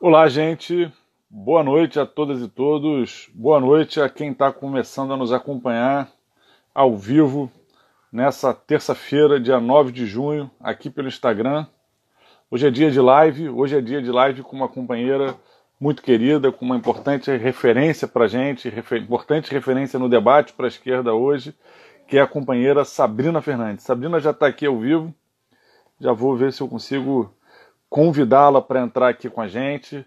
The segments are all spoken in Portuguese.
Olá, gente. Boa noite a todas e todos. Boa noite a quem está começando a nos acompanhar ao vivo nessa terça-feira, dia 9 de junho, aqui pelo Instagram. Hoje é dia de live. Hoje é dia de live com uma companheira muito querida, com uma importante referência para a gente, refer importante referência no debate para a esquerda hoje, que é a companheira Sabrina Fernandes. Sabrina já está aqui ao vivo. Já vou ver se eu consigo convidá-la para entrar aqui com a gente.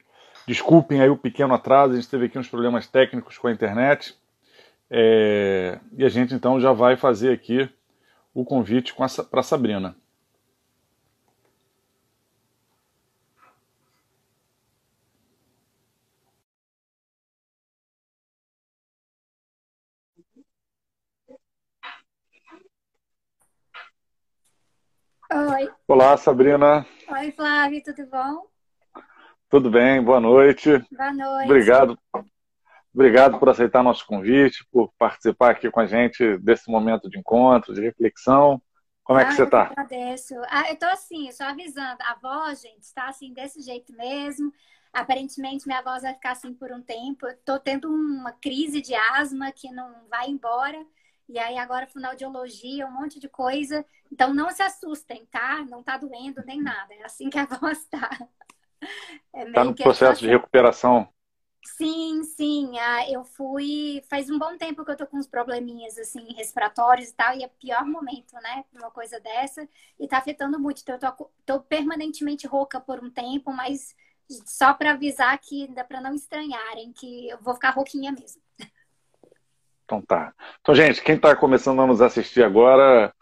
Desculpem aí o pequeno atraso, a gente teve aqui uns problemas técnicos com a internet. É... E a gente então já vai fazer aqui o convite para a Sabrina. Oi. Olá, Sabrina. Oi, Flávio, tudo bom? Tudo bem, boa noite. Boa noite. Obrigado. Obrigado por aceitar nosso convite, por participar aqui com a gente desse momento de encontro, de reflexão. Como é que ah, você está? agradeço. Ah, eu estou assim, só avisando. A voz, gente, está assim, desse jeito mesmo. Aparentemente, minha voz vai ficar assim por um tempo. Estou tendo uma crise de asma que não vai embora. E aí agora fonoaudiologia, um monte de coisa. Então não se assustem, tá? Não tá doendo nem nada. É assim que a voz tá. É tá no processo de recuperação. Sim, sim. Ah, eu fui. Faz um bom tempo que eu tô com uns probleminhas assim, respiratórios e tal, e é pior momento, né? Uma coisa dessa. E tá afetando muito. Então, eu tô, tô permanentemente rouca por um tempo, mas só para avisar que ainda para não estranharem, que eu vou ficar rouquinha mesmo. Então tá. Então, gente, quem está começando a nos assistir agora,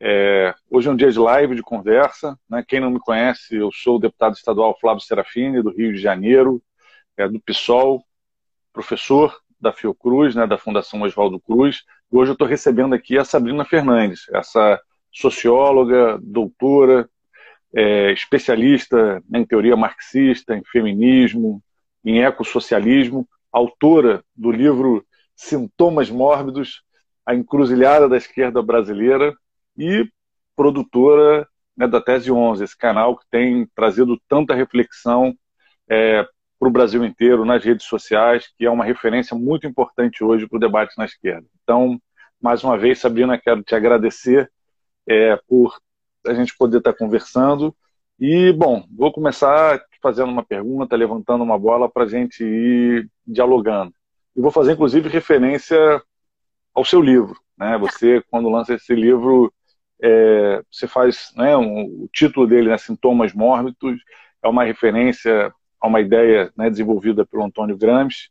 é... hoje é um dia de live, de conversa. Né? Quem não me conhece, eu sou o deputado estadual Flávio Serafini, do Rio de Janeiro, é, do PSOL, professor da Fiocruz, né, da Fundação Oswaldo Cruz. E hoje eu estou recebendo aqui a Sabrina Fernandes, essa socióloga, doutora, é, especialista em teoria marxista, em feminismo, em ecossocialismo, autora do livro Sintomas Mórbidos, a encruzilhada da esquerda brasileira e produtora né, da Tese 11, esse canal que tem trazido tanta reflexão é, para o Brasil inteiro, nas redes sociais, que é uma referência muito importante hoje para o debate na esquerda. Então, mais uma vez, Sabrina, quero te agradecer é, por a gente poder estar conversando. E, bom, vou começar fazendo uma pergunta, levantando uma bola para a gente ir dialogando. E vou fazer, inclusive, referência ao seu livro. Né? Tá. Você, quando lança esse livro, é, você faz né, um, o título dele, né, Sintomas Mórbidos, é uma referência a uma ideia né, desenvolvida pelo Antônio Gramsci,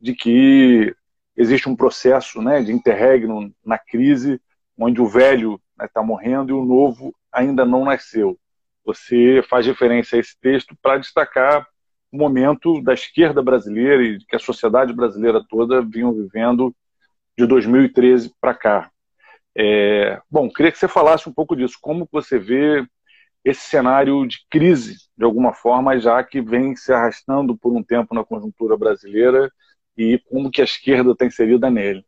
de que existe um processo né, de interregno na crise, onde o velho está né, tá morrendo e o novo ainda não nasceu. Você faz referência a esse texto para destacar momento da esquerda brasileira e que a sociedade brasileira toda vinham vivendo de 2013 para cá. É, bom, queria que você falasse um pouco disso. Como você vê esse cenário de crise, de alguma forma, já que vem se arrastando por um tempo na conjuntura brasileira e como que a esquerda está inserida nele?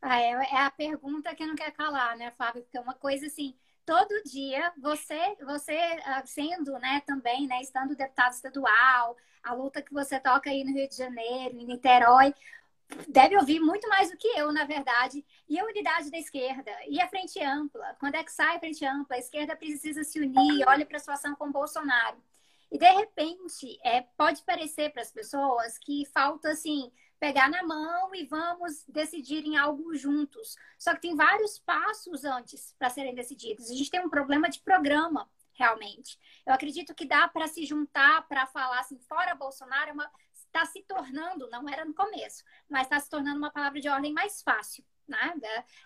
Ah, é, é a pergunta que não quer calar, né, Fábio? Porque é uma coisa assim, todo dia você você ah, sendo né também né estando deputado estadual a luta que você toca aí no Rio de Janeiro em Niterói deve ouvir muito mais do que eu na verdade. E a unidade da esquerda? E a frente ampla? Quando é que sai a frente ampla? A esquerda precisa se unir olha para a situação com Bolsonaro. E de repente é pode parecer para as pessoas que falta assim pegar na mão e vamos decidir em algo juntos. Só que tem vários passos antes para serem decididos. A gente tem um problema de programa, realmente. Eu acredito que dá para se juntar para falar assim, fora Bolsonaro, está se tornando, não era no começo, mas está se tornando uma palavra de ordem mais fácil. Né?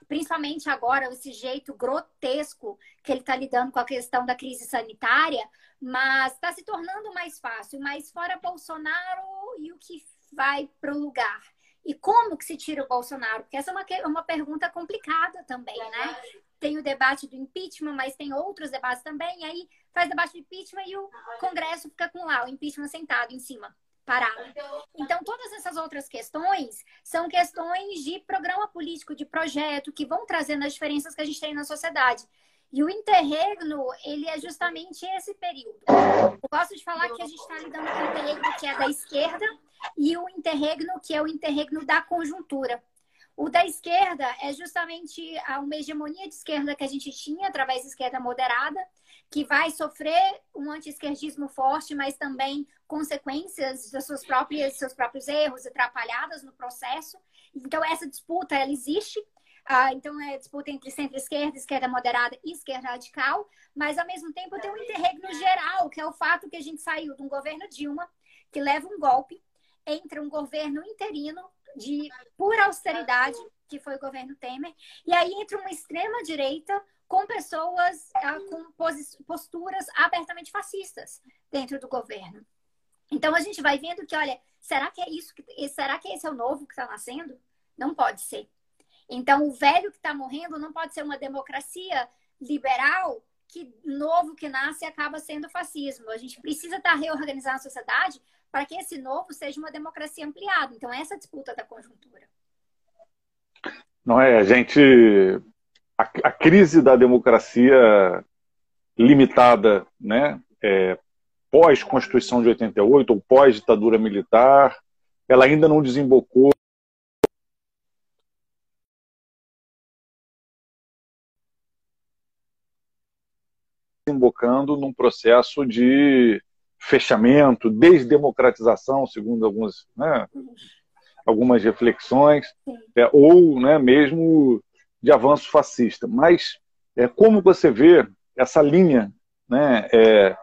Principalmente agora, esse jeito grotesco que ele está lidando com a questão da crise sanitária, mas está se tornando mais fácil. Mas fora Bolsonaro e o que vai para o lugar? E como que se tira o Bolsonaro? Porque essa é uma, uma pergunta complicada também, né? Tem o debate do impeachment, mas tem outros debates também. E aí faz debate do impeachment e o Congresso fica com lá, o impeachment sentado em cima, parado. Então, todas essas outras questões são questões de programa político, de projeto, que vão trazendo as diferenças que a gente tem na sociedade. E o interregno, ele é justamente esse período. Eu gosto de falar que a gente está lidando com o interregno que é da esquerda e o interregno que é o interregno da conjuntura. O da esquerda é justamente uma hegemonia de esquerda que a gente tinha através da esquerda moderada, que vai sofrer um anti-esquerdismo forte, mas também consequências dos seus próprios, seus próprios erros atrapalhadas no processo. Então, essa disputa, ela existe. Ah, então, é disputa entre centro-esquerda, esquerda moderada e esquerda radical, mas, ao mesmo tempo, tem um interregno geral, que é o fato que a gente saiu de um governo Dilma, que leva um golpe, entre um governo interino de pura austeridade, que foi o governo Temer, e aí entra uma extrema-direita com pessoas ah, com posturas abertamente fascistas dentro do governo. Então a gente vai vendo que, olha, será que é isso? Que, será que esse é o novo que está nascendo? Não pode ser. Então o velho que está morrendo não pode ser uma democracia liberal que novo que nasce acaba sendo fascismo. A gente precisa estar tá reorganizando a sociedade para que esse novo seja uma democracia ampliada. Então, essa disputa da conjuntura. Não é, a gente. A, a crise da democracia limitada, né? É, pós-Constituição de 88 ou pós-ditadura militar, ela ainda não desembocou desembocando num processo de fechamento, desdemocratização, segundo algumas, né, algumas reflexões, é, ou né, mesmo de avanço fascista. Mas é, como você vê essa linha, né, é,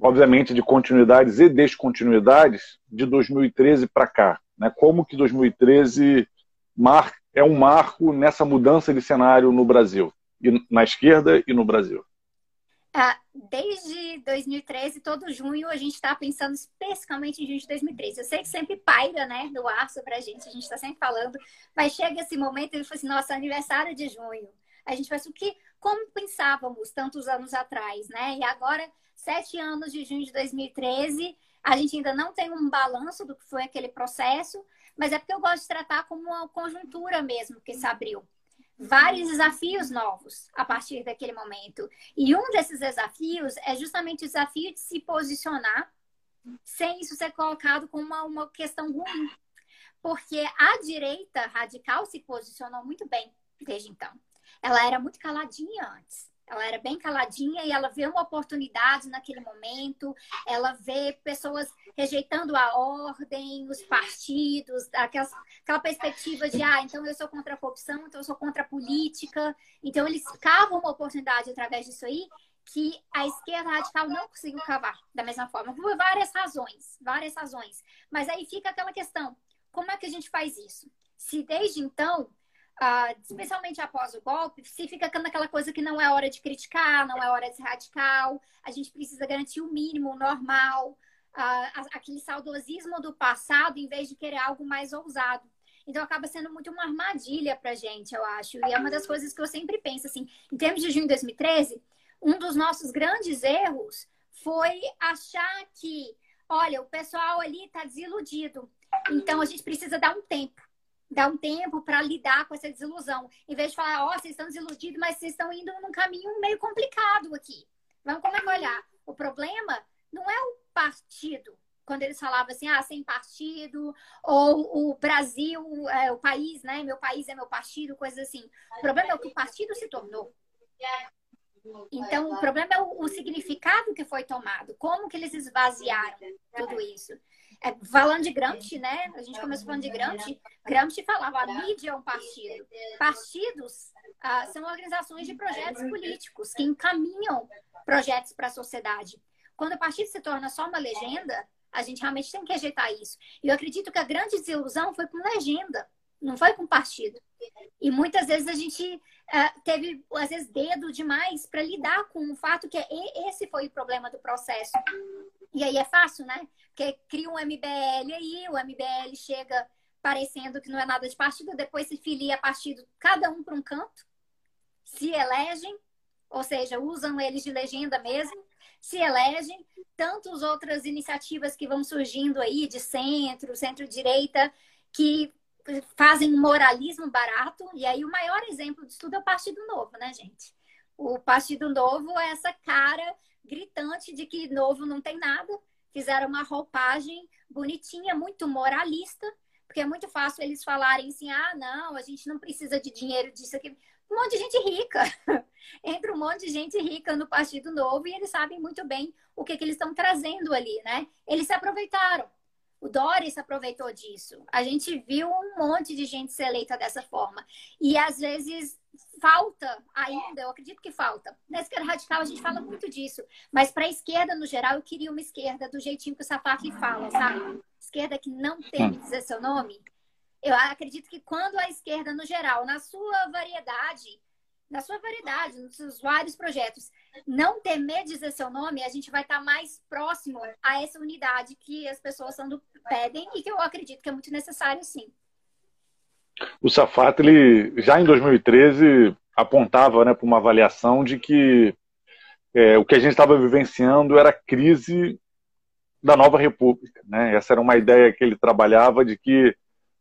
obviamente, de continuidades e descontinuidades de 2013 para cá? Né? Como que 2013 mar, é um marco nessa mudança de cenário no Brasil, e na esquerda e no Brasil? Ah, desde 2013, todo junho, a gente está pensando especificamente em junho de 2013. Eu sei que sempre paira, né, no ar sobre a gente, a gente está sempre falando, mas chega esse momento e ele fala assim, nossa, aniversário de junho. A gente faz o que, como pensávamos tantos anos atrás, né? E agora, sete anos de junho de 2013, a gente ainda não tem um balanço do que foi aquele processo, mas é porque eu gosto de tratar como uma conjuntura mesmo que se abriu vários desafios novos a partir daquele momento. E um desses desafios é justamente o desafio de se posicionar sem isso ser colocado como uma, uma questão ruim. Porque a direita radical se posicionou muito bem desde então. Ela era muito caladinha antes. Ela era bem caladinha e ela vê uma oportunidade naquele momento. Ela vê pessoas rejeitando a ordem, os partidos, aquelas, aquela perspectiva de, ah, então eu sou contra a corrupção, então eu sou contra a política. Então eles cavam uma oportunidade através disso aí que a esquerda radical não conseguiu cavar da mesma forma, por várias razões, várias razões. Mas aí fica aquela questão: como é que a gente faz isso? Se desde então Uh, especialmente após o golpe, se fica naquela coisa que não é hora de criticar, não é hora de ser radical, a gente precisa garantir o mínimo, o normal, uh, aquele saudosismo do passado, em vez de querer algo mais ousado. Então acaba sendo muito uma armadilha pra gente, eu acho. E é uma das coisas que eu sempre penso, assim, em termos de junho de 2013, um dos nossos grandes erros foi achar que, olha, o pessoal ali está desiludido, então a gente precisa dar um tempo dar um tempo para lidar com essa desilusão. Em vez de falar, ó, oh, vocês estão desiludidos, mas vocês estão indo num caminho meio complicado aqui. Vamos como é que olhar? O problema não é o partido. Quando eles falavam assim, ah, sem partido, ou o Brasil, é, o país, né? Meu país é meu partido, coisas assim. O problema é o que o partido se tornou. Então, o problema é o, o significado que foi tomado, como que eles esvaziaram tudo isso. É, falando de Gramsci, né? A gente começou falando de Gramsci. Gramsci falava a mídia é um partido. Partidos ah, são organizações de projetos políticos que encaminham projetos para a sociedade. Quando o partido se torna só uma legenda, a gente realmente tem que rejeitar isso. E eu acredito que a grande desilusão foi com legenda, não foi com partido. E muitas vezes a gente uh, teve, às vezes, dedo demais para lidar com o fato que esse foi o problema do processo. E aí é fácil, né? Porque cria um MBL aí, o MBL chega parecendo que não é nada de partido, depois se filia partido, cada um para um canto, se elegem, ou seja, usam eles de legenda mesmo, se elegem, tantas outras iniciativas que vão surgindo aí de centro, centro-direita, que fazem moralismo barato, e aí o maior exemplo disso tudo é o Partido Novo, né, gente? O Partido Novo é essa cara gritante de que novo não tem nada. Fizeram uma roupagem bonitinha, muito moralista, porque é muito fácil eles falarem assim: ah, não, a gente não precisa de dinheiro disso aqui. Um monte de gente rica. Entra um monte de gente rica no Partido Novo e eles sabem muito bem o que, que eles estão trazendo ali, né? Eles se aproveitaram. O Dória se aproveitou disso. A gente viu um monte de gente ser eleita dessa forma. E às vezes falta ainda, eu acredito que falta. Na esquerda radical a gente fala muito disso, mas para a esquerda no geral eu queria uma esquerda do jeitinho que o Safaki fala, sabe? Esquerda que não teme dizer seu nome. Eu acredito que quando a esquerda no geral, na sua variedade, na sua variedade, nos seus vários projetos, não temer dizer seu nome, a gente vai estar mais próximo a essa unidade que as pessoas andam, pedem e que eu acredito que é muito necessário, sim. O Safat, ele já em 2013 apontava né, para uma avaliação de que é, o que a gente estava vivenciando era a crise da nova república. Né? Essa era uma ideia que ele trabalhava de que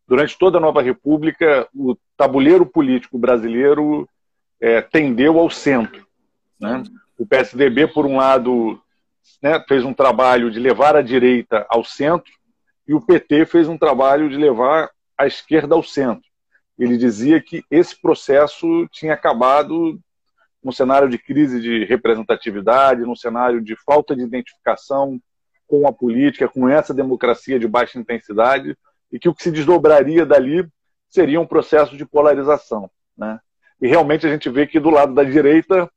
durante toda a nova república o tabuleiro político brasileiro é, tendeu ao centro. Né? O PSDB, por um lado, né, fez um trabalho de levar a direita ao centro e o PT fez um trabalho de levar a esquerda ao centro. Ele dizia que esse processo tinha acabado no cenário de crise de representatividade, no cenário de falta de identificação com a política, com essa democracia de baixa intensidade, e que o que se desdobraria dali seria um processo de polarização. Né? E realmente a gente vê que do lado da direita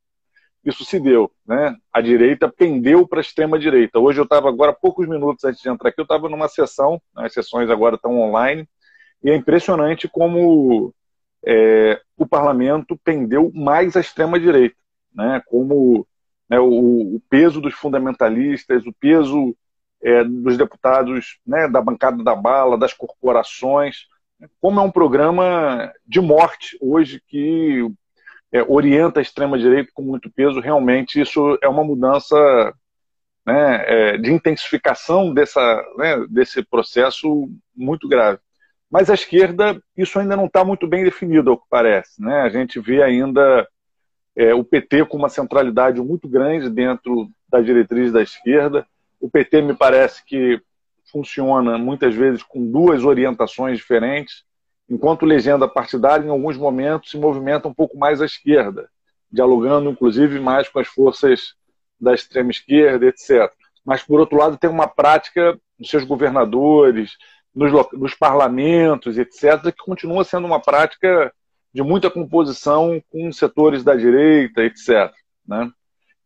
isso se deu. Né? A direita pendeu para a extrema-direita. Hoje eu estava, agora, poucos minutos antes de entrar aqui, eu estava numa sessão, né? as sessões agora estão online, e é impressionante como é, o parlamento pendeu mais à extrema-direita, né? como né, o, o, peso dos fundamentalistas, o peso é, dos deputados né, da bancada da bala, das corporações, como é um programa de morte hoje que é, orienta a extrema-direita com muito peso, realmente isso é uma mudança né, é, de intensificação dessa, né, desse processo muito grave. Mas a esquerda, isso ainda não está muito bem definido, ao que parece. Né? A gente vê ainda é, o PT com uma centralidade muito grande dentro da diretriz da esquerda. O PT me parece que funciona muitas vezes com duas orientações diferentes, enquanto legenda partidária, em alguns momentos, se movimenta um pouco mais à esquerda, dialogando inclusive mais com as forças da extrema esquerda, etc. Mas, por outro lado, tem uma prática dos seus governadores, nos, nos parlamentos, etc., que continua sendo uma prática de muita composição com setores da direita, etc. Né?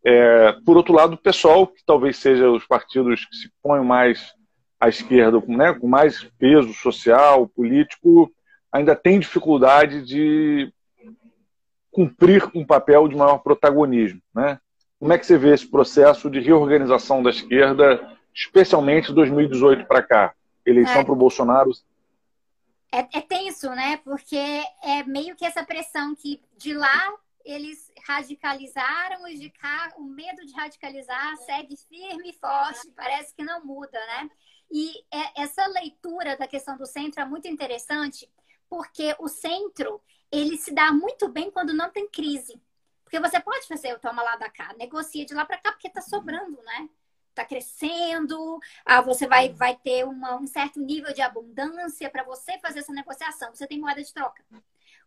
É, por outro lado, o pessoal, que talvez seja os partidos que se põem mais à esquerda, com, né, com mais peso social, político, ainda tem dificuldade de cumprir um papel de maior protagonismo. Né? Como é que você vê esse processo de reorganização da esquerda, especialmente de 2018 para cá? eleição é. para o Bolsonaro. É, é tenso, né? Porque é meio que essa pressão que de lá eles radicalizaram e de cá o medo de radicalizar segue firme e forte, parece que não muda, né? E é, essa leitura da questão do centro é muito interessante, porque o centro ele se dá muito bem quando não tem crise. Porque você pode fazer o toma lá da cá, negocia de lá para cá, porque está sobrando, né? está crescendo, ah, você vai, vai ter uma, um certo nível de abundância para você fazer essa negociação. Você tem moeda de troca.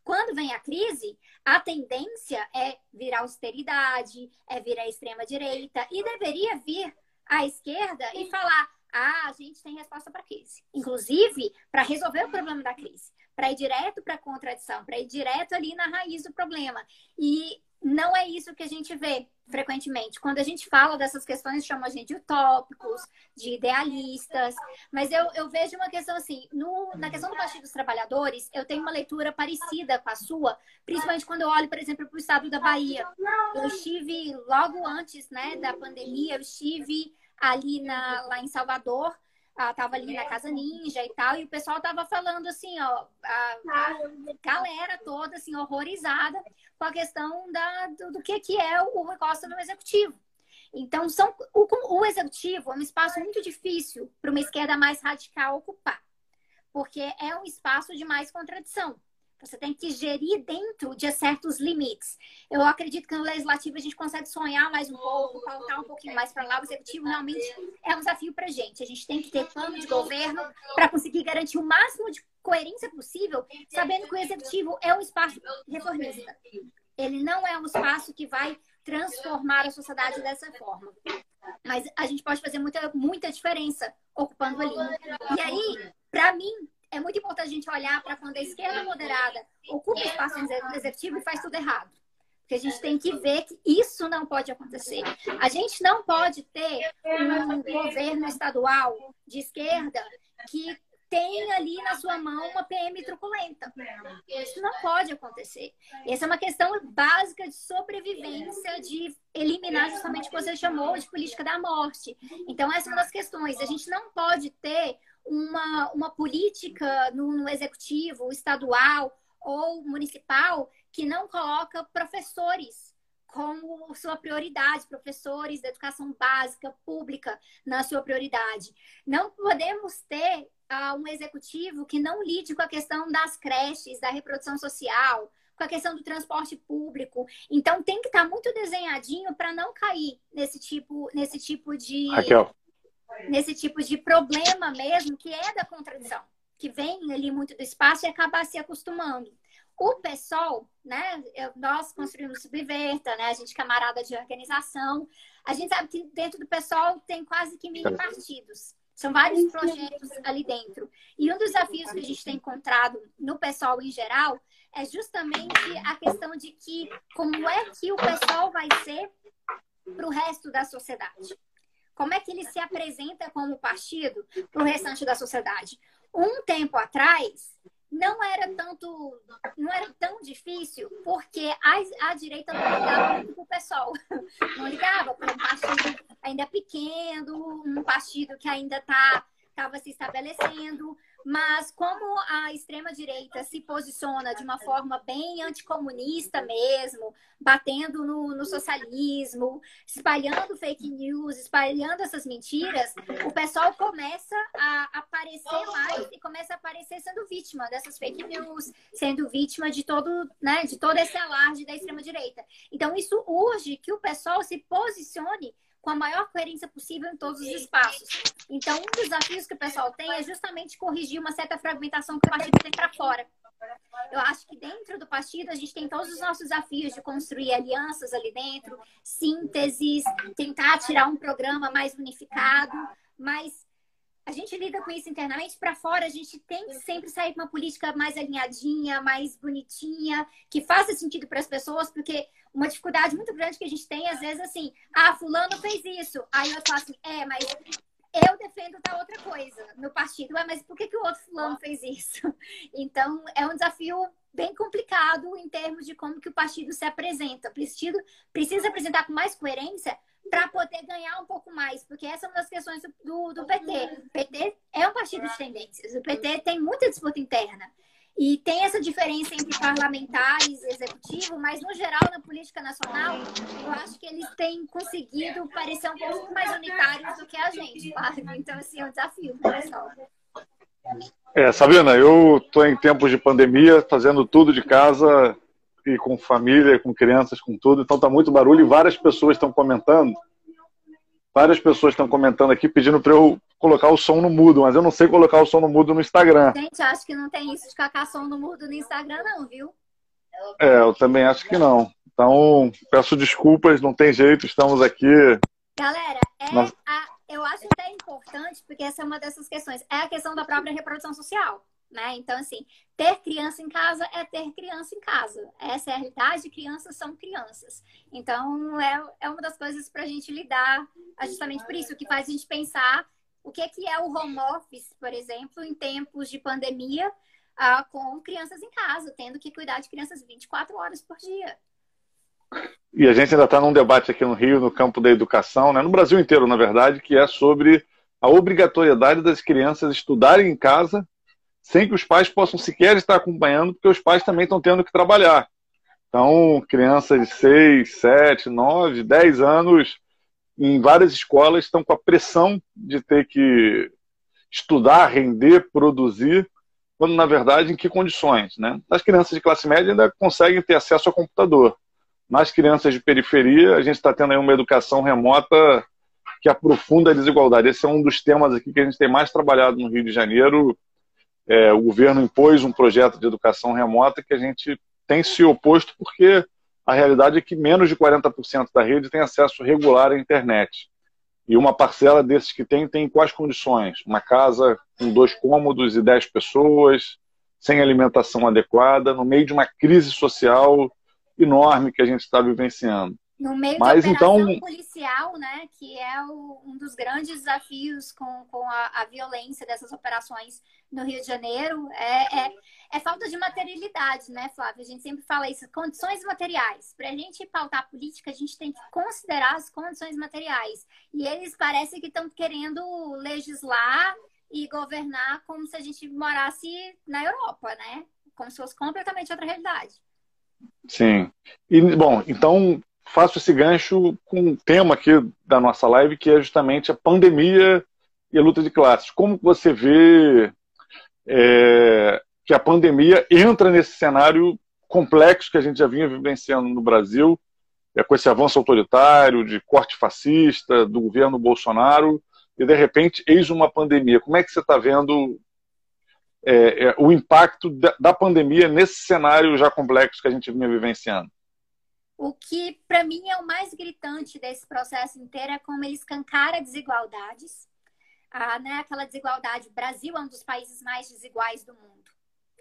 Quando vem a crise, a tendência é virar austeridade, é vir a extrema-direita, e deveria vir a esquerda e falar: ah, a gente tem resposta para a crise. Inclusive, para resolver o problema da crise, para ir direto para a contradição, para ir direto ali na raiz do problema. E não é isso que a gente vê frequentemente. Quando a gente fala dessas questões, chama a gente de utópicos, de idealistas, mas eu, eu vejo uma questão assim, no, na questão do Partido dos Trabalhadores, eu tenho uma leitura parecida com a sua, principalmente quando eu olho, por exemplo, para o estado da Bahia. Eu estive logo antes né, da pandemia, eu estive ali na, lá em Salvador, estava ali na Casa Ninja e tal, e o pessoal tava falando assim, ó, a, a galera toda assim, horrorizada com a questão da, do, do que, que é o Rui Costa no executivo. Então, são, o, o executivo é um espaço muito difícil para uma esquerda mais radical ocupar, porque é um espaço de mais contradição. Você tem que gerir dentro de certos limites. Eu acredito que no legislativo a gente consegue sonhar mais um pouco, pautar um pouquinho mais para lá. O executivo realmente é um desafio para a gente. A gente tem que ter plano de governo para conseguir garantir o máximo de coerência possível, sabendo que o executivo é um espaço reformista. Ele não é um espaço que vai transformar a sociedade dessa forma. Mas a gente pode fazer muita, muita diferença ocupando ali. E aí, para mim, é muito importante a gente olhar para quando a esquerda moderada ocupa espaço no executivo e faz tudo errado. Porque a gente tem que ver que isso não pode acontecer. A gente não pode ter um governo estadual de esquerda que tem ali na sua mão uma PM truculenta. Isso não pode acontecer. Essa é uma questão básica de sobrevivência, de eliminar justamente o que você chamou de política da morte. Então, essa é uma das questões. A gente não pode ter uma, uma política no, no executivo estadual ou municipal que não coloca professores como sua prioridade, professores da educação básica, pública, na sua prioridade. Não podemos ter uh, um executivo que não lide com a questão das creches, da reprodução social, com a questão do transporte público. Então tem que estar tá muito desenhadinho para não cair nesse tipo, nesse tipo de Raquel. Nesse tipo de problema mesmo, que é da contradição, que vem ali muito do espaço e acaba se acostumando. O PSOL, né? Nós construímos Subverta, né? A gente é camarada de organização. A gente sabe que dentro do PSOL tem quase que mini partidos. São vários projetos ali dentro. E um dos desafios que a gente tem encontrado no pessoal em geral é justamente a questão de que como é que o pessoal vai ser para o resto da sociedade. Como é que ele se apresenta como partido para o restante da sociedade? Um tempo atrás, não era tanto, não era tão difícil, porque a, a direita não ligava muito pro pessoal. Não ligava para um partido ainda pequeno, um partido que ainda tá estava se estabelecendo, mas como a extrema-direita se posiciona de uma forma bem anticomunista mesmo, batendo no, no, socialismo, espalhando fake news, espalhando essas mentiras, o pessoal começa a aparecer mais e começa a aparecer sendo vítima dessas fake news, sendo vítima de todo, né, de todo esse alarde da extrema-direita. Então, isso urge que o pessoal se posicione com a maior coerência possível em todos os espaços. Então, um dos desafios que o pessoal tem é justamente corrigir uma certa fragmentação que o partido tem para fora. Eu acho que dentro do partido a gente tem todos os nossos desafios de construir alianças ali dentro, sínteses, tentar tirar um programa mais unificado, mas a gente lida com isso internamente, para fora a gente tem que sempre sair com uma política mais alinhadinha, mais bonitinha, que faça sentido para as pessoas, porque uma dificuldade muito grande que a gente tem, às vezes, assim, ah, fulano fez isso. Aí eu falo assim, é, mas eu defendo tal outra coisa no partido. Ué, mas por que, que o outro fulano fez isso? Então, é um desafio bem complicado em termos de como que o partido se apresenta. O partido precisa apresentar com mais coerência para poder ganhar um pouco mais, porque essa é uma das questões do, do PT. O PT é um partido de tendências, o PT tem muita disputa interna. E tem essa diferença entre parlamentares e executivo, mas no geral, na política nacional, eu acho que eles têm conseguido parecer um pouco mais unitários do que a gente, claro. Então, assim, é um desafio pessoal. É, Sabrina, eu estou em tempos de pandemia, fazendo tudo de casa, e com família, com crianças, com tudo. Então tá muito barulho e várias pessoas estão comentando. Várias pessoas estão comentando aqui pedindo para eu colocar o som no mudo, mas eu não sei colocar o som no mudo no Instagram. Gente, acho que não tem isso de colocar som no mudo no Instagram, não, viu? É, eu também acho que não. Então, peço desculpas, não tem jeito, estamos aqui. Galera, é a, eu acho até importante, porque essa é uma dessas questões, é a questão da própria reprodução social né? Então, assim, ter criança em casa é ter criança em casa. Essa é a realidade, crianças são crianças. Então, é, é uma das coisas para a gente lidar, é justamente por isso, que faz a gente pensar o que é, que é o home office, por exemplo, em tempos de pandemia, uh, com crianças em casa, tendo que cuidar de crianças 24 horas por dia. E a gente ainda está num debate aqui no Rio, no campo da educação, né? no Brasil inteiro, na verdade, que é sobre a obrigatoriedade das crianças estudarem em casa sem que os pais possam sequer estar acompanhando, porque os pais também estão tendo que trabalhar. Então, crianças de 6, 7, 9, 10 anos, em várias escolas, estão com a pressão de ter que estudar, render, produzir, quando na verdade em que condições, né? As crianças de classe média ainda conseguem ter acesso ao computador. Nas crianças de periferia, a gente está tendo aí uma educação remota que aprofunda a desigualdade. Esse é um dos temas aqui que a gente tem mais trabalhado no Rio de Janeiro. É, o governo impôs um projeto de educação remota que a gente tem se oposto porque a realidade é que menos de 40% da rede tem acesso regular à internet. E uma parcela desses que tem, tem quais condições? Uma casa com dois cômodos e dez pessoas, sem alimentação adequada, no meio de uma crise social enorme que a gente está vivenciando. No meio Mas, de operação então... policial, né, que é o, um dos grandes desafios com, com a, a, violência dessas operações no Rio de Janeiro, é, é, é, falta de materialidade, né, Flávia? A gente sempre fala isso, condições materiais. Para a gente pautar a política, a gente tem que considerar as condições materiais. E eles parecem que estão querendo legislar e governar como se a gente morasse na Europa, né? Como se fosse completamente outra realidade. Sim. E, bom, então faço esse gancho com um tema aqui da nossa live, que é justamente a pandemia e a luta de classes. Como você vê é, que a pandemia entra nesse cenário complexo que a gente já vinha vivenciando no Brasil, é, com esse avanço autoritário, de corte fascista, do governo Bolsonaro, e de repente eis uma pandemia. Como é que você está vendo é, é, o impacto da, da pandemia nesse cenário já complexo que a gente vinha vivenciando? O que, para mim, é o mais gritante desse processo inteiro é como ele escancara desigualdades. Ah, né? Aquela desigualdade. O Brasil é um dos países mais desiguais do mundo.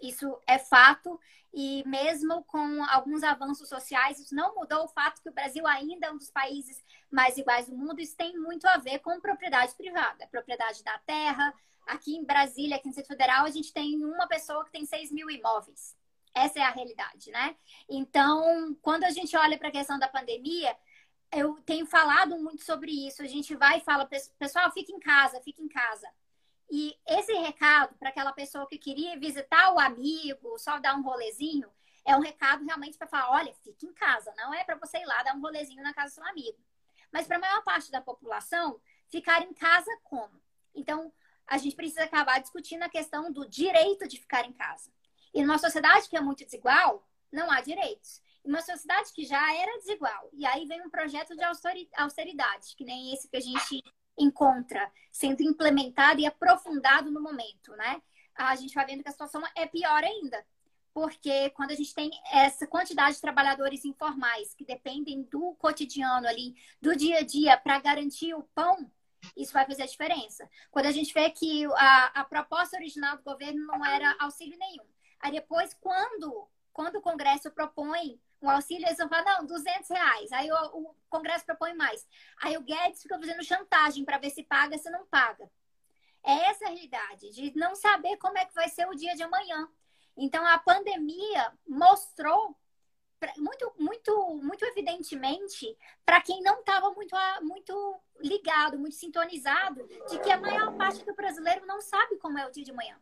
Isso é fato. E mesmo com alguns avanços sociais, isso não mudou o fato que o Brasil ainda é um dos países mais iguais do mundo. Isso tem muito a ver com propriedade privada. Propriedade da terra. Aqui em Brasília, aqui no Centro Federal, a gente tem uma pessoa que tem 6 mil imóveis. Essa é a realidade, né? Então, quando a gente olha para a questão da pandemia, eu tenho falado muito sobre isso. A gente vai e fala, pessoal, fique em casa, fique em casa. E esse recado para aquela pessoa que queria visitar o amigo, só dar um rolezinho, é um recado realmente para falar: olha, fique em casa, não é para você ir lá dar um rolezinho na casa do seu amigo. Mas para a maior parte da população, ficar em casa como? Então, a gente precisa acabar discutindo a questão do direito de ficar em casa. E numa sociedade que é muito desigual, não há direitos. Em uma sociedade que já era desigual, e aí vem um projeto de austeridade, que nem esse que a gente encontra sendo implementado e aprofundado no momento, né? A gente vai vendo que a situação é pior ainda. Porque quando a gente tem essa quantidade de trabalhadores informais que dependem do cotidiano ali, do dia a dia, para garantir o pão, isso vai fazer a diferença. Quando a gente vê que a, a proposta original do governo não era auxílio nenhum, Aí depois, quando, quando o Congresso propõe um auxílio, eles vão falar, não, 200 reais. Aí o, o Congresso propõe mais. Aí o Guedes fica fazendo chantagem para ver se paga, se não paga. É essa a realidade, de não saber como é que vai ser o dia de amanhã. Então, a pandemia mostrou muito, muito, muito evidentemente para quem não estava muito, muito ligado, muito sintonizado, de que a maior parte do brasileiro não sabe como é o dia de amanhã.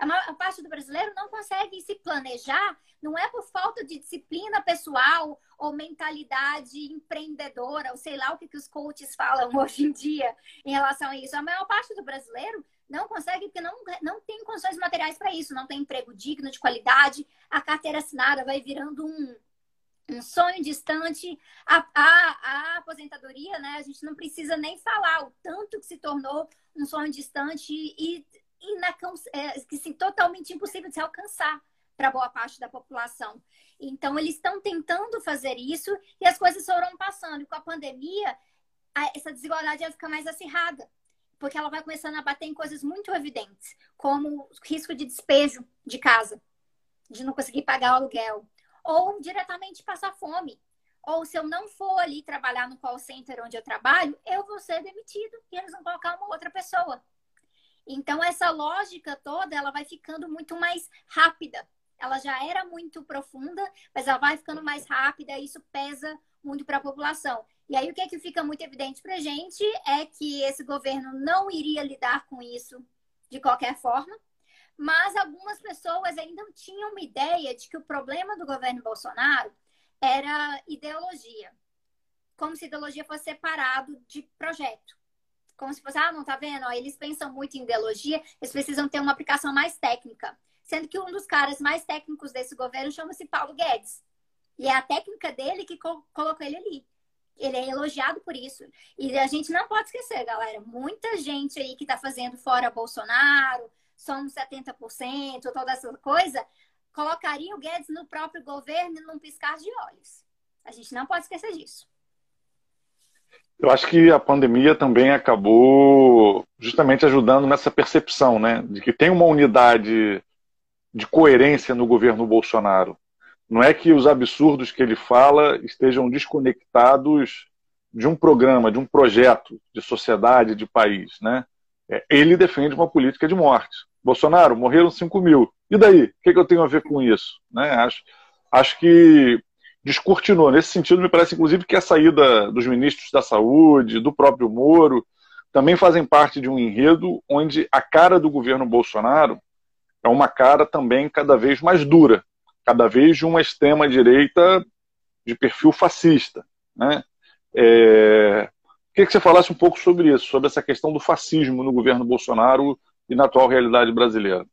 A maior parte do brasileiro não consegue se planejar, não é por falta de disciplina pessoal ou mentalidade empreendedora, ou sei lá o que, que os coaches falam hoje em dia em relação a isso. A maior parte do brasileiro não consegue porque não, não tem condições materiais para isso, não tem emprego digno, de qualidade, a carteira assinada vai virando um, um sonho distante. A, a, a, aposentadoria, né? A gente não precisa nem falar o tanto que se tornou um sonho distante e é, que sim, totalmente impossível de se alcançar para boa parte da população. Então, eles estão tentando fazer isso e as coisas foram passando. E com a pandemia, essa desigualdade vai ficar mais acirrada, porque ela vai começando a bater em coisas muito evidentes, como risco de despejo de casa, de não conseguir pagar o aluguel, ou diretamente passar fome. Ou se eu não for ali trabalhar no call center onde eu trabalho, eu vou ser demitido e eles vão colocar uma outra pessoa. Então essa lógica toda ela vai ficando muito mais rápida. Ela já era muito profunda, mas ela vai ficando mais rápida e isso pesa muito para a população. E aí o que é que fica muito evidente para a gente é que esse governo não iria lidar com isso de qualquer forma, mas algumas pessoas ainda tinham uma ideia de que o problema do governo Bolsonaro era ideologia, como se ideologia fosse separado de projeto como se fosse, ah, não tá vendo? Ó, eles pensam muito em ideologia, eles precisam ter uma aplicação mais técnica. sendo que um dos caras mais técnicos desse governo chama-se Paulo Guedes. E é a técnica dele que colocou ele ali. Ele é elogiado por isso. E a gente não pode esquecer, galera. Muita gente aí que está fazendo fora Bolsonaro, somos 70%, toda essa coisa, colocaria o Guedes no próprio governo num piscar de olhos. A gente não pode esquecer disso. Eu acho que a pandemia também acabou justamente ajudando nessa percepção, né, de que tem uma unidade de coerência no governo Bolsonaro. Não é que os absurdos que ele fala estejam desconectados de um programa, de um projeto de sociedade, de país, né? É, ele defende uma política de morte. Bolsonaro, morreram 5 mil. E daí? O que, eu tenho a ver com isso? Né? Acho, acho que descortinou. Nesse sentido, me parece, inclusive, que a saída dos ministros da Saúde, do próprio Moro, também fazem parte de um enredo onde a cara do governo Bolsonaro é uma cara também cada vez mais dura, cada vez de uma extrema-direita de perfil fascista. Né? É... Queria que você falasse um pouco sobre isso, sobre essa questão do fascismo no governo Bolsonaro e na atual realidade brasileira.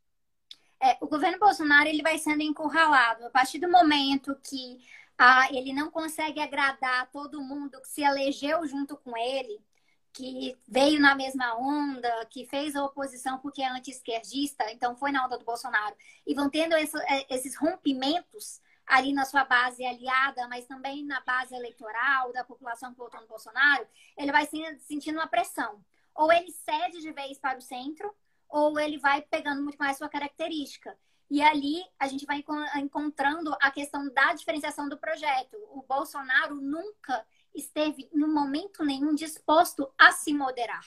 É, o governo Bolsonaro ele vai sendo encurralado a partir do momento que ah, ele não consegue agradar todo mundo que se elegeu junto com ele, que veio na mesma onda, que fez a oposição porque é anti-esquerdista, então foi na onda do Bolsonaro, e vão tendo é, esses rompimentos ali na sua base aliada, mas também na base eleitoral da população que votou no Bolsonaro, ele vai sentindo uma pressão. Ou ele cede de vez para o centro, ou ele vai pegando muito mais sua característica. E ali a gente vai encontrando a questão da diferenciação do projeto. O Bolsonaro nunca esteve, em momento nenhum, disposto a se moderar.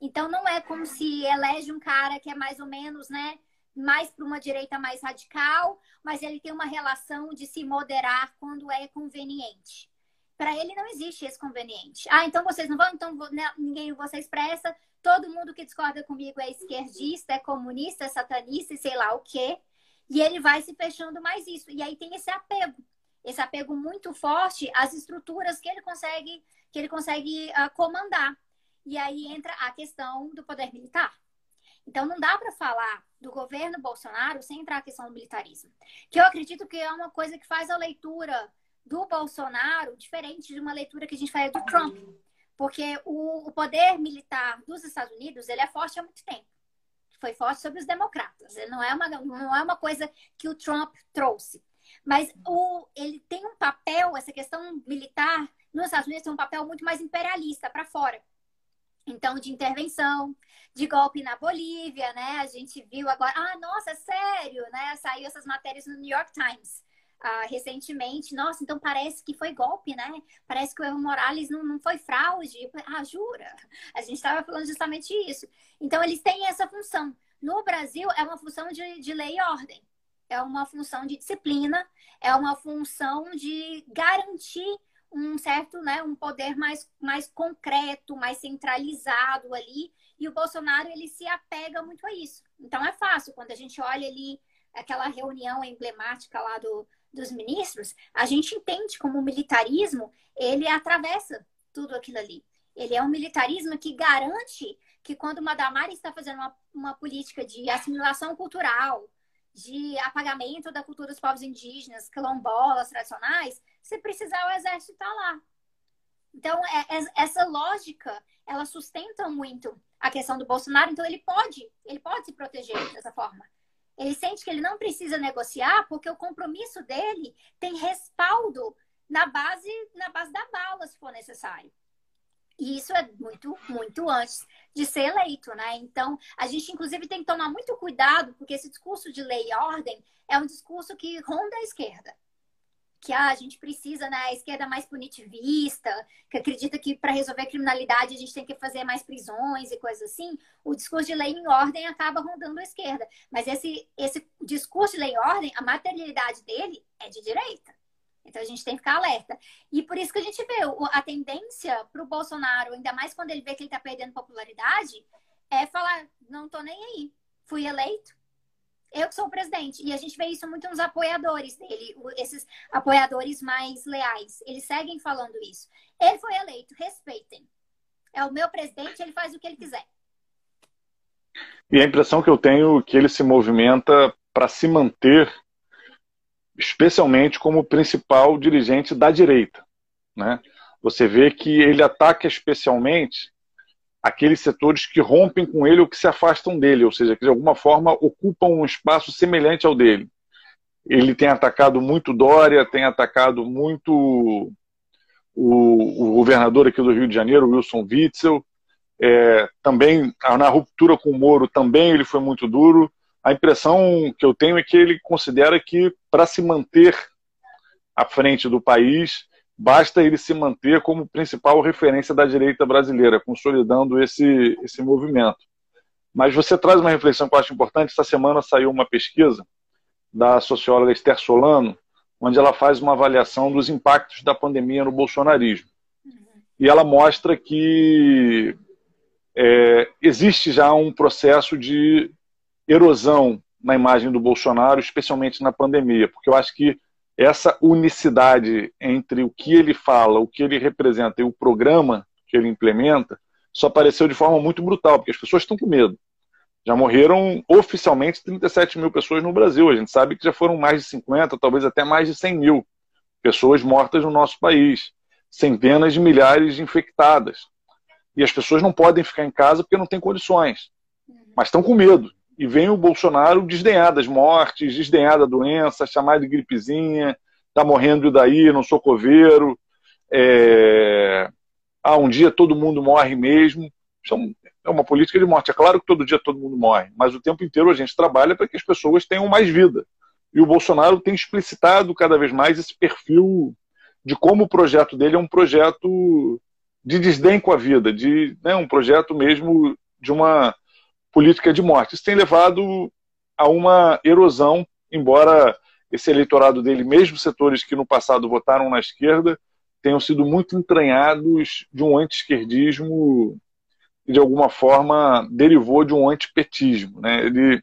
Então não é como se elege um cara que é mais ou menos, né, mais para uma direita mais radical, mas ele tem uma relação de se moderar quando é conveniente. Para ele não existe esse conveniente. Ah, então vocês não vão, então né, ninguém você expressa, todo mundo que discorda comigo é esquerdista, é comunista, é satanista e sei lá o quê. E ele vai se fechando mais isso. E aí tem esse apego. Esse apego muito forte às estruturas que ele consegue, que ele consegue uh, comandar. E aí entra a questão do poder militar. Então não dá para falar do governo Bolsonaro sem entrar a questão do militarismo. Que eu acredito que é uma coisa que faz a leitura do Bolsonaro diferente de uma leitura que a gente faz do Trump. Porque o, o poder militar dos Estados Unidos ele é forte há muito tempo. Foi forte sobre os democratas. Ele não é uma, não é uma coisa que o Trump trouxe. Mas o, ele tem um papel, essa questão militar nos Estados Unidos tem um papel muito mais imperialista para fora. Então, de intervenção, de golpe na Bolívia, né? A gente viu agora, ah, nossa, é sério, né? Saiu essas matérias no New York Times ah, recentemente, nossa, então parece que foi golpe, né? Parece que o Evo Morales não, não foi fraude. Ah, jura? A gente estava falando justamente isso. Então, eles têm essa função. No Brasil, é uma função de, de lei e ordem. É uma função de disciplina, é uma função de garantir um certo, né, um poder mais, mais concreto, mais centralizado ali. E o Bolsonaro, ele se apega muito a isso. Então, é fácil. Quando a gente olha ali aquela reunião emblemática lá do, dos ministros, a gente entende como o militarismo ele atravessa tudo aquilo ali. Ele é um militarismo que garante que quando uma Damares está fazendo uma, uma política de assimilação cultural, de apagamento da cultura dos povos indígenas, quilombolas tradicionais, se precisar o exército está lá. Então, é, é, essa lógica, ela sustenta muito a questão do Bolsonaro, então ele pode, ele pode se proteger dessa forma. Ele sente que ele não precisa negociar porque o compromisso dele tem respaldo na base, na base da bala, se for necessário. E isso é muito, muito antes de ser eleito, né? Então, a gente, inclusive, tem que tomar muito cuidado, porque esse discurso de lei e ordem é um discurso que ronda a esquerda que ah, a gente precisa, né, a esquerda mais punitivista, que acredita que para resolver criminalidade a gente tem que fazer mais prisões e coisas assim, o discurso de lei em ordem acaba rondando a esquerda. Mas esse, esse discurso de lei em ordem, a materialidade dele é de direita. Então a gente tem que ficar alerta. E por isso que a gente vê a tendência para o Bolsonaro, ainda mais quando ele vê que ele está perdendo popularidade, é falar: não estou nem aí. Fui eleito, eu que sou o presidente. E a gente vê isso muito nos apoiadores dele, esses apoiadores mais leais. Eles seguem falando isso. Ele foi eleito, respeitem. É o meu presidente, ele faz o que ele quiser. E a impressão que eu tenho é que ele se movimenta para se manter, especialmente como principal dirigente da direita. Né? Você vê que ele ataca especialmente aqueles setores que rompem com ele ou que se afastam dele, ou seja, que de alguma forma ocupam um espaço semelhante ao dele. Ele tem atacado muito Dória, tem atacado muito o, o governador aqui do Rio de Janeiro, Wilson Witzel, é, também na ruptura com o Moro também ele foi muito duro. A impressão que eu tenho é que ele considera que para se manter à frente do país basta ele se manter como principal referência da direita brasileira, consolidando esse, esse movimento. Mas você traz uma reflexão que eu acho importante. Essa semana saiu uma pesquisa da socióloga Esther Solano, onde ela faz uma avaliação dos impactos da pandemia no bolsonarismo. E ela mostra que é, existe já um processo de erosão na imagem do Bolsonaro, especialmente na pandemia, porque eu acho que essa unicidade entre o que ele fala, o que ele representa e o programa que ele implementa só apareceu de forma muito brutal, porque as pessoas estão com medo. Já morreram oficialmente 37 mil pessoas no Brasil. A gente sabe que já foram mais de 50, talvez até mais de 100 mil pessoas mortas no nosso país. Centenas de milhares de infectadas. E as pessoas não podem ficar em casa porque não têm condições. Mas estão com medo e vem o Bolsonaro desdenhar das mortes, desdenhar da doença, chamar de gripezinha, tá morrendo daí, não sou coveiro, é... ah, um dia todo mundo morre mesmo. Isso é, é uma política de morte. É claro que todo dia todo mundo morre, mas o tempo inteiro a gente trabalha para que as pessoas tenham mais vida. E o Bolsonaro tem explicitado cada vez mais esse perfil de como o projeto dele é um projeto de desdém com a vida, de né, um projeto mesmo de uma política de morte. Isso tem levado a uma erosão, embora esse eleitorado dele, mesmo setores que no passado votaram na esquerda, tenham sido muito entranhados de um anti-esquerdismo e, de alguma forma, derivou de um antipetismo. Né? Ele,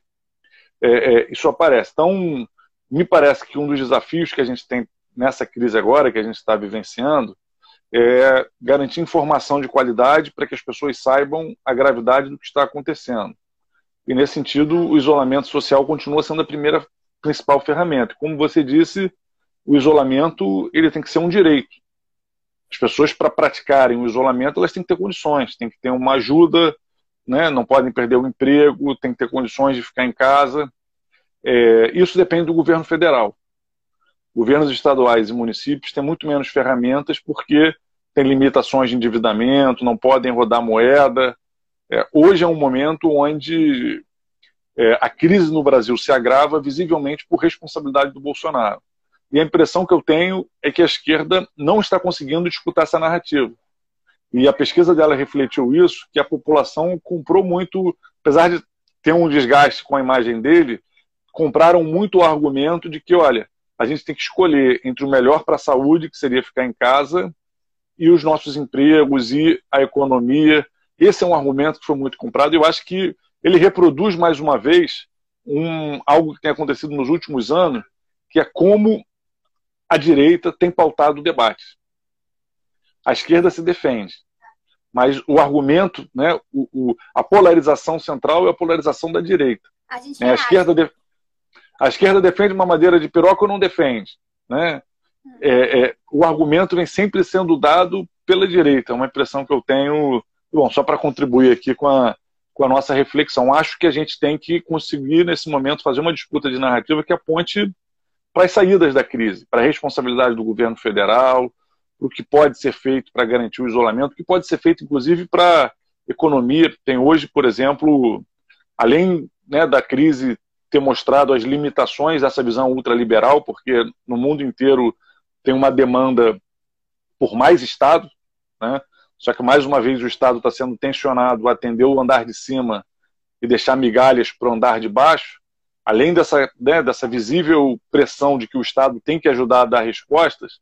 é, é, isso aparece. Então, me parece que um dos desafios que a gente tem nessa crise agora, que a gente está vivenciando, é garantir informação de qualidade para que as pessoas saibam a gravidade do que está acontecendo. E nesse sentido, o isolamento social continua sendo a primeira principal ferramenta. Como você disse, o isolamento ele tem que ser um direito. As pessoas para praticarem o isolamento elas têm que ter condições, têm que ter uma ajuda, né? não podem perder o emprego, têm que ter condições de ficar em casa. É, isso depende do governo federal. Governos estaduais e municípios têm muito menos ferramentas porque têm limitações de endividamento, não podem rodar moeda, é, hoje é um momento onde é, a crise no Brasil se agrava visivelmente por responsabilidade do Bolsonaro. E a impressão que eu tenho é que a esquerda não está conseguindo disputar essa narrativa. E a pesquisa dela refletiu isso, que a população comprou muito, apesar de ter um desgaste com a imagem dele, compraram muito o argumento de que, olha, a gente tem que escolher entre o melhor para a saúde, que seria ficar em casa, e os nossos empregos e a economia, esse é um argumento que foi muito comprado e eu acho que ele reproduz mais uma vez um, algo que tem acontecido nos últimos anos, que é como a direita tem pautado o debate. A esquerda se defende, mas o argumento, né, o, o, a polarização central é a polarização da direita. A, é, a esquerda, de, a esquerda defende uma madeira de piroca ou não defende. Né? Hum. É, é, o argumento vem sempre sendo dado pela direita, é uma impressão que eu tenho Bom, só para contribuir aqui com a, com a nossa reflexão, acho que a gente tem que conseguir, nesse momento, fazer uma disputa de narrativa que aponte para as saídas da crise, para a responsabilidade do governo federal, para o que pode ser feito para garantir o isolamento, o que pode ser feito, inclusive, para a economia. Tem hoje, por exemplo, além né, da crise ter mostrado as limitações dessa visão ultraliberal, porque no mundo inteiro tem uma demanda por mais Estado, né? Só que, mais uma vez, o Estado está sendo tensionado a atender o andar de cima e deixar migalhas para o andar de baixo, além dessa, né, dessa visível pressão de que o Estado tem que ajudar a dar respostas,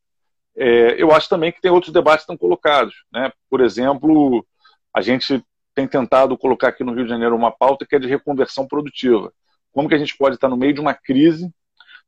é, eu acho também que tem outros debates que estão colocados. Né? Por exemplo, a gente tem tentado colocar aqui no Rio de Janeiro uma pauta que é de reconversão produtiva. Como que a gente pode estar no meio de uma crise,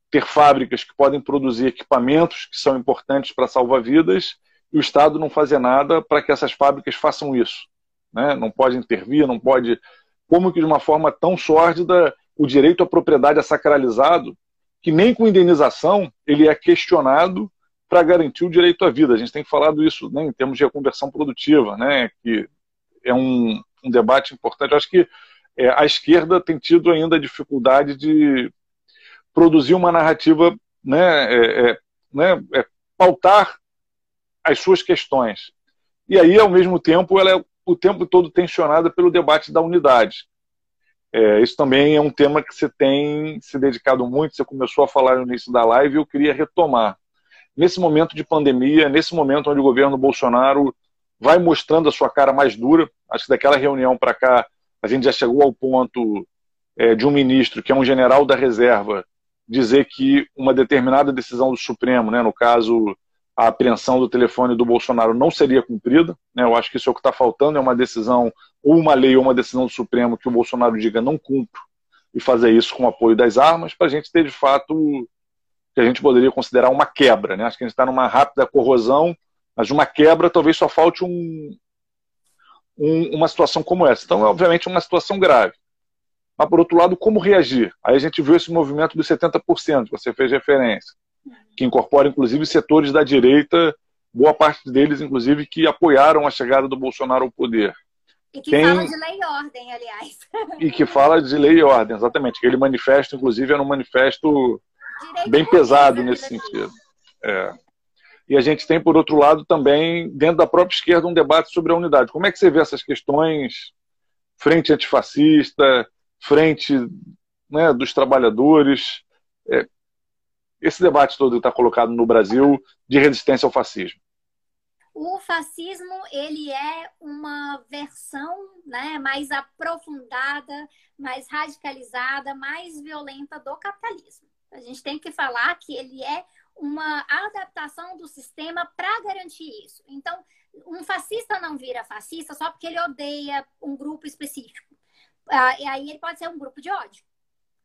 ter fábricas que podem produzir equipamentos que são importantes para salvar vidas e o Estado não fazer nada para que essas fábricas façam isso. Né? Não pode intervir, não pode. Como que de uma forma tão sórdida o direito à propriedade é sacralizado, que nem com indenização ele é questionado para garantir o direito à vida. A gente tem falado isso né, em termos de reconversão produtiva, né, que é um, um debate importante. Eu acho que é, a esquerda tem tido ainda dificuldade de produzir uma narrativa, né, é, é, né, é, pautar as suas questões. E aí, ao mesmo tempo, ela é o tempo todo tensionada pelo debate da unidade. É, isso também é um tema que você tem se dedicado muito, você começou a falar no início da live e eu queria retomar. Nesse momento de pandemia, nesse momento onde o governo Bolsonaro vai mostrando a sua cara mais dura, acho que daquela reunião para cá a gente já chegou ao ponto é, de um ministro, que é um general da reserva, dizer que uma determinada decisão do Supremo, né, no caso a apreensão do telefone do Bolsonaro, não seria cumprida. Né, eu acho que isso é o que está faltando, é uma decisão, ou uma lei ou uma decisão do Supremo que o Bolsonaro diga não cumpro e fazer isso com o apoio das armas, para a gente ter de fato que a gente poderia considerar uma quebra. Né? Acho que a gente está numa rápida corrosão, mas uma quebra talvez só falte um, um, uma situação como essa. Então, é obviamente uma situação grave. Mas, por outro lado, como reagir? Aí a gente viu esse movimento dos 70%, que você fez referência, que incorpora, inclusive, setores da direita, boa parte deles, inclusive, que apoiaram a chegada do Bolsonaro ao poder. E que fala de lei e ordem, aliás. E que fala de lei e ordem, exatamente. Aquele manifesto, inclusive, era um manifesto Direito bem pesado nesse sentido. É. E a gente tem, por outro lado, também, dentro da própria esquerda, um debate sobre a unidade. Como é que você vê essas questões, frente antifascista, frente né, dos trabalhadores, é, esse debate todo está colocado no Brasil de resistência ao fascismo? O fascismo ele é uma versão né, mais aprofundada, mais radicalizada, mais violenta do capitalismo. A gente tem que falar que ele é uma adaptação do sistema para garantir isso. Então, um fascista não vira fascista só porque ele odeia um grupo específico. Ah, e aí ele pode ser um grupo de ódio.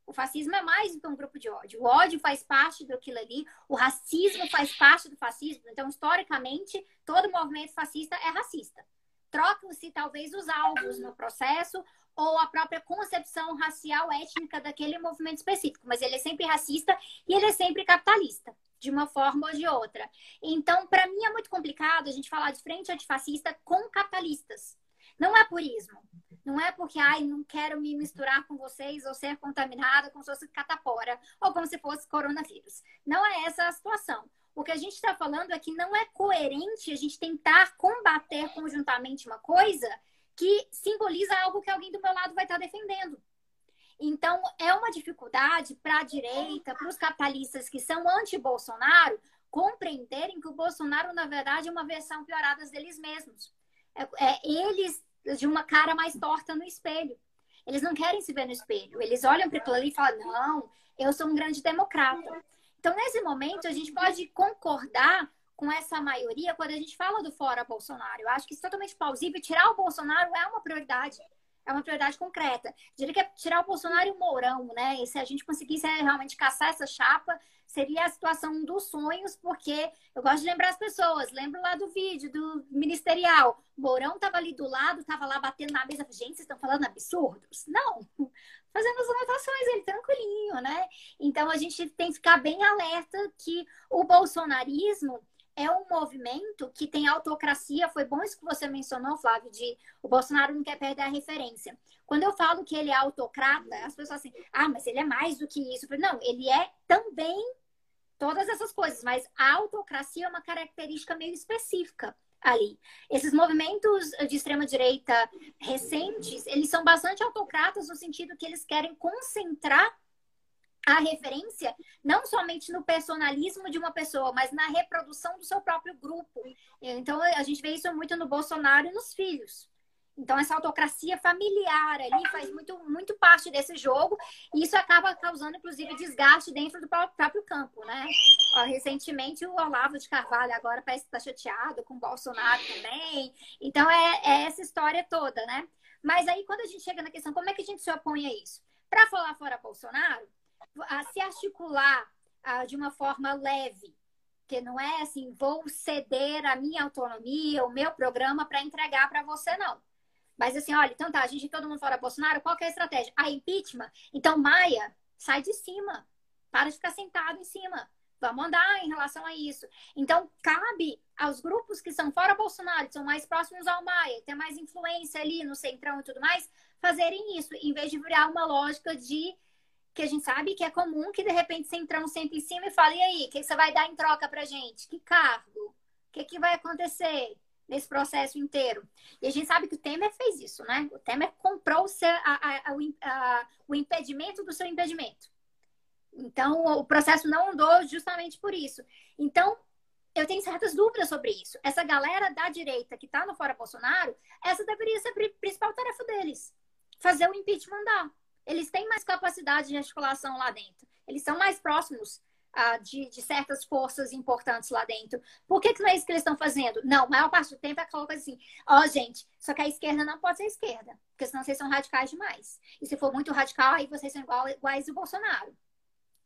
O fascismo é mais do que um grupo de ódio. O ódio faz parte daquilo ali, o racismo faz parte do fascismo. Então, historicamente, todo movimento fascista é racista. Trocam-se talvez os alvos no processo ou a própria concepção racial étnica daquele movimento específico, mas ele é sempre racista e ele é sempre capitalista de uma forma ou de outra. Então, para mim é muito complicado a gente falar de frente antifascista com capitalistas. Não é por ismo. Não é porque, ai, não quero me misturar com vocês ou ser contaminada como se fosse catapora ou como se fosse coronavírus. Não é essa a situação. O que a gente está falando é que não é coerente a gente tentar combater conjuntamente uma coisa que simboliza algo que alguém do meu lado vai estar tá defendendo. Então, é uma dificuldade para a direita, para os capitalistas que são anti-Bolsonaro, compreenderem que o Bolsonaro, na verdade, é uma versão piorada deles mesmos. É, é, eles de uma cara mais torta no espelho. Eles não querem se ver no espelho. Eles olham para aquilo ali e falam: não, eu sou um grande democrata. Então, nesse momento, a gente pode concordar com essa maioria quando a gente fala do fora Bolsonaro. Eu acho que isso é totalmente plausível. Tirar o Bolsonaro é uma prioridade é uma prioridade concreta. Diria que é tirar o Bolsonaro e o Mourão, né? E se a gente conseguisse realmente caçar essa chapa, seria a situação dos sonhos, porque eu gosto de lembrar as pessoas. Lembro lá do vídeo do ministerial. Mourão estava ali do lado, estava lá batendo na mesa. Gente, vocês estão falando absurdos? Não. Fazendo as anotações, ele tranquilinho, né? Então a gente tem que ficar bem alerta que o bolsonarismo é um movimento que tem autocracia. Foi bom isso que você mencionou, Flávio, de o Bolsonaro não quer perder a referência. Quando eu falo que ele é autocrata, as pessoas assim, ah, mas ele é mais do que isso. Não, ele é também todas essas coisas, mas a autocracia é uma característica meio específica ali. Esses movimentos de extrema direita recentes, eles são bastante autocratas no sentido que eles querem concentrar a referência não somente no personalismo de uma pessoa, mas na reprodução do seu próprio grupo. Então, a gente vê isso muito no Bolsonaro e nos filhos. Então, essa autocracia familiar ali faz muito, muito parte desse jogo, e isso acaba causando, inclusive, desgaste dentro do próprio campo, né? recentemente, o Olavo de Carvalho agora parece que está chateado com o Bolsonaro também. Então, é, é essa história toda, né? Mas aí, quando a gente chega na questão, como é que a gente se opõe a isso? Para falar fora Bolsonaro, a se articular de uma forma leve, que não é assim, vou ceder a minha autonomia, o meu programa para entregar para você, não. Mas assim, olha, então tá, a gente todo mundo fora Bolsonaro, qual que é a estratégia? A impeachment. Então, Maia, sai de cima. Para de ficar sentado em cima. Vamos andar em relação a isso. Então, cabe aos grupos que são fora Bolsonaro, que são mais próximos ao Maia, tem mais influência ali no centrão e tudo mais, fazerem isso, em vez de virar uma lógica de que a gente sabe que é comum que de repente centrão senta em cima e fala: e aí, o que você vai dar em troca pra gente? Que cargo? O que, que vai acontecer? nesse processo inteiro. E a gente sabe que o Temer fez isso, né? O Temer comprou o, seu, a, a, a, o impedimento do seu impedimento. Então, o processo não andou justamente por isso. Então, eu tenho certas dúvidas sobre isso. Essa galera da direita que está no Fora Bolsonaro, essa deveria ser a principal tarefa deles. Fazer o impeachment andar. Eles têm mais capacidade de articulação lá dentro. Eles são mais próximos uh, de, de, certas forças importantes lá dentro. Por que, que não é isso que eles estão fazendo? Não, a maior parte do tempo é coisa assim, ó, oh, gente, só que a esquerda não pode ser esquerda, porque senão vocês são radicais demais. E se for muito radical, aí vocês são igual, iguais ao Bolsonaro.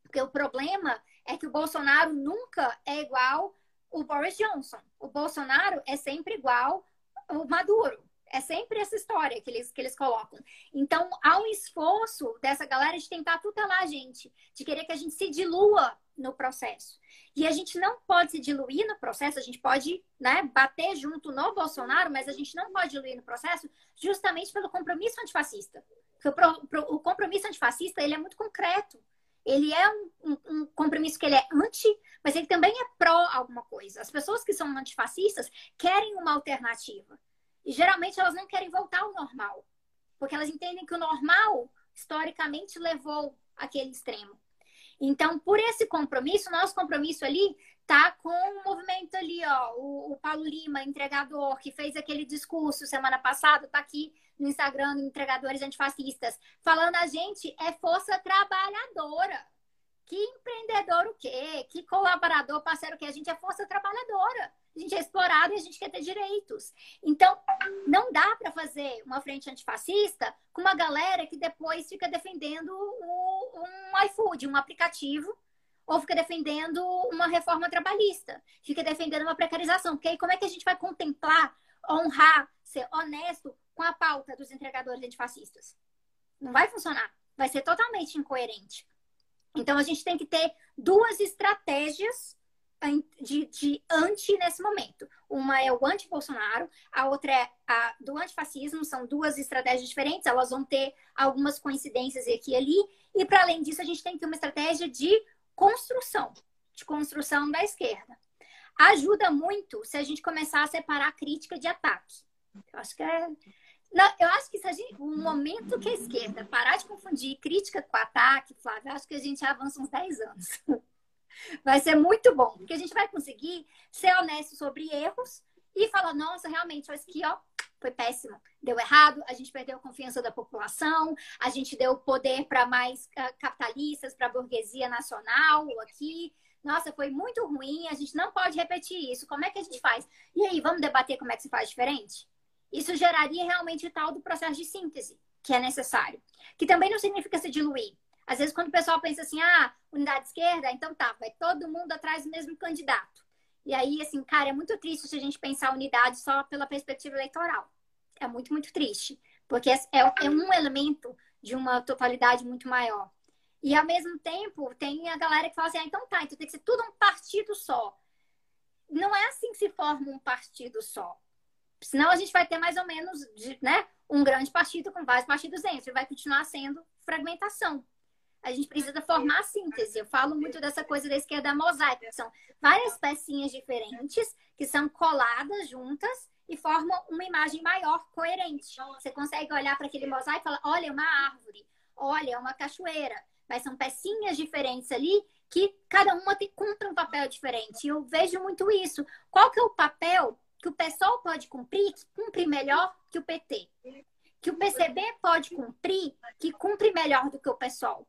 Porque o problema é que o Bolsonaro nunca é igual o Boris Johnson. O Bolsonaro é sempre igual o Maduro. É sempre essa história que eles, que eles colocam. Então, há um esforço dessa galera de tentar tutelar a gente, de querer que a gente se dilua no processo. E a gente não pode se diluir no processo, a gente pode né, bater junto no Bolsonaro, mas a gente não pode diluir no processo justamente pelo compromisso antifascista. Porque o, o compromisso antifascista ele é muito concreto. Ele é um, um, um, compromisso que ele é anti, mas ele também é pró alguma coisa. As pessoas que são antifascistas querem uma alternativa. E geralmente elas não querem voltar ao normal, porque elas entendem que o normal, historicamente, levou aquele extremo. Então, por esse compromisso, nosso compromisso ali tá com o movimento ali, ó, o, o Paulo Lima, entregador, que fez aquele discurso semana passada, tá aqui no Instagram, Entregadores Antifascistas, falando a gente é força trabalhadora. Que empreendedor o quê? Que colaborador, parceiro o quê? A gente é força trabalhadora. A gente é explorado e a gente quer ter direitos. Então, não dá para fazer uma frente antifascista com uma galera que depois fica defendendo o, um iFood, um aplicativo, ou fica defendendo uma reforma trabalhista, fica defendendo uma precarização. Porque aí como é que a gente vai contemplar, honrar, ser honesto com a pauta dos entregadores antifascistas? Não vai funcionar. Vai ser totalmente incoerente. Então, a gente tem que ter duas estratégias de, de, anti nesse momento. Uma é o anti-Bolsonaro, a outra é a do antifascismo. São duas estratégias diferentes, elas vão ter algumas coincidências aqui e ali. E, para além disso, a gente tem que ter uma estratégia de construção de construção da esquerda. Ajuda muito se a gente começar a separar a crítica de ataque. Eu acho que é não, eu acho que se a gente, o momento que a esquerda parar de confundir crítica com ataque, Flávio, eu acho que a gente avança uns 10 anos. Vai ser muito bom, porque a gente vai conseguir ser honesto sobre erros e falar, nossa, realmente, isso aqui, ó, foi péssimo, deu errado, a gente perdeu a confiança da população, a gente deu poder para mais uh, capitalistas, para a burguesia nacional aqui. Nossa, foi muito ruim, a gente não pode repetir isso. Como é que a gente faz? E aí, vamos debater como é que se faz diferente? Isso geraria realmente o tal do processo de síntese que é necessário. Que também não significa se diluir. Às vezes, quando o pessoal pensa assim, ah, unidade esquerda, então tá, vai todo mundo atrás do mesmo candidato. E aí, assim, cara, é muito triste se a gente pensar unidade só pela perspectiva eleitoral. É muito, muito triste. Porque é, é um elemento de uma totalidade muito maior. E ao mesmo tempo, tem a galera que fala assim, ah, então tá, então tem que ser tudo um partido só. Não é assim que se forma um partido só. Senão a gente vai ter mais ou menos né, um grande partido com vários partidos dentro. E vai continuar sendo fragmentação. A gente precisa formar síntese. Eu falo muito dessa coisa da esquerda mosaica. São várias pecinhas diferentes que são coladas juntas e formam uma imagem maior, coerente. Você consegue olhar para aquele mosaico e falar: olha, é uma árvore, olha, é uma cachoeira. Mas são pecinhas diferentes ali que cada uma tem, cumpre um papel diferente. Eu vejo muito isso. Qual que é o papel que o PSOL pode cumprir, que cumpre melhor que o PT. Que o PCB pode cumprir, que cumpre melhor do que o PSOL.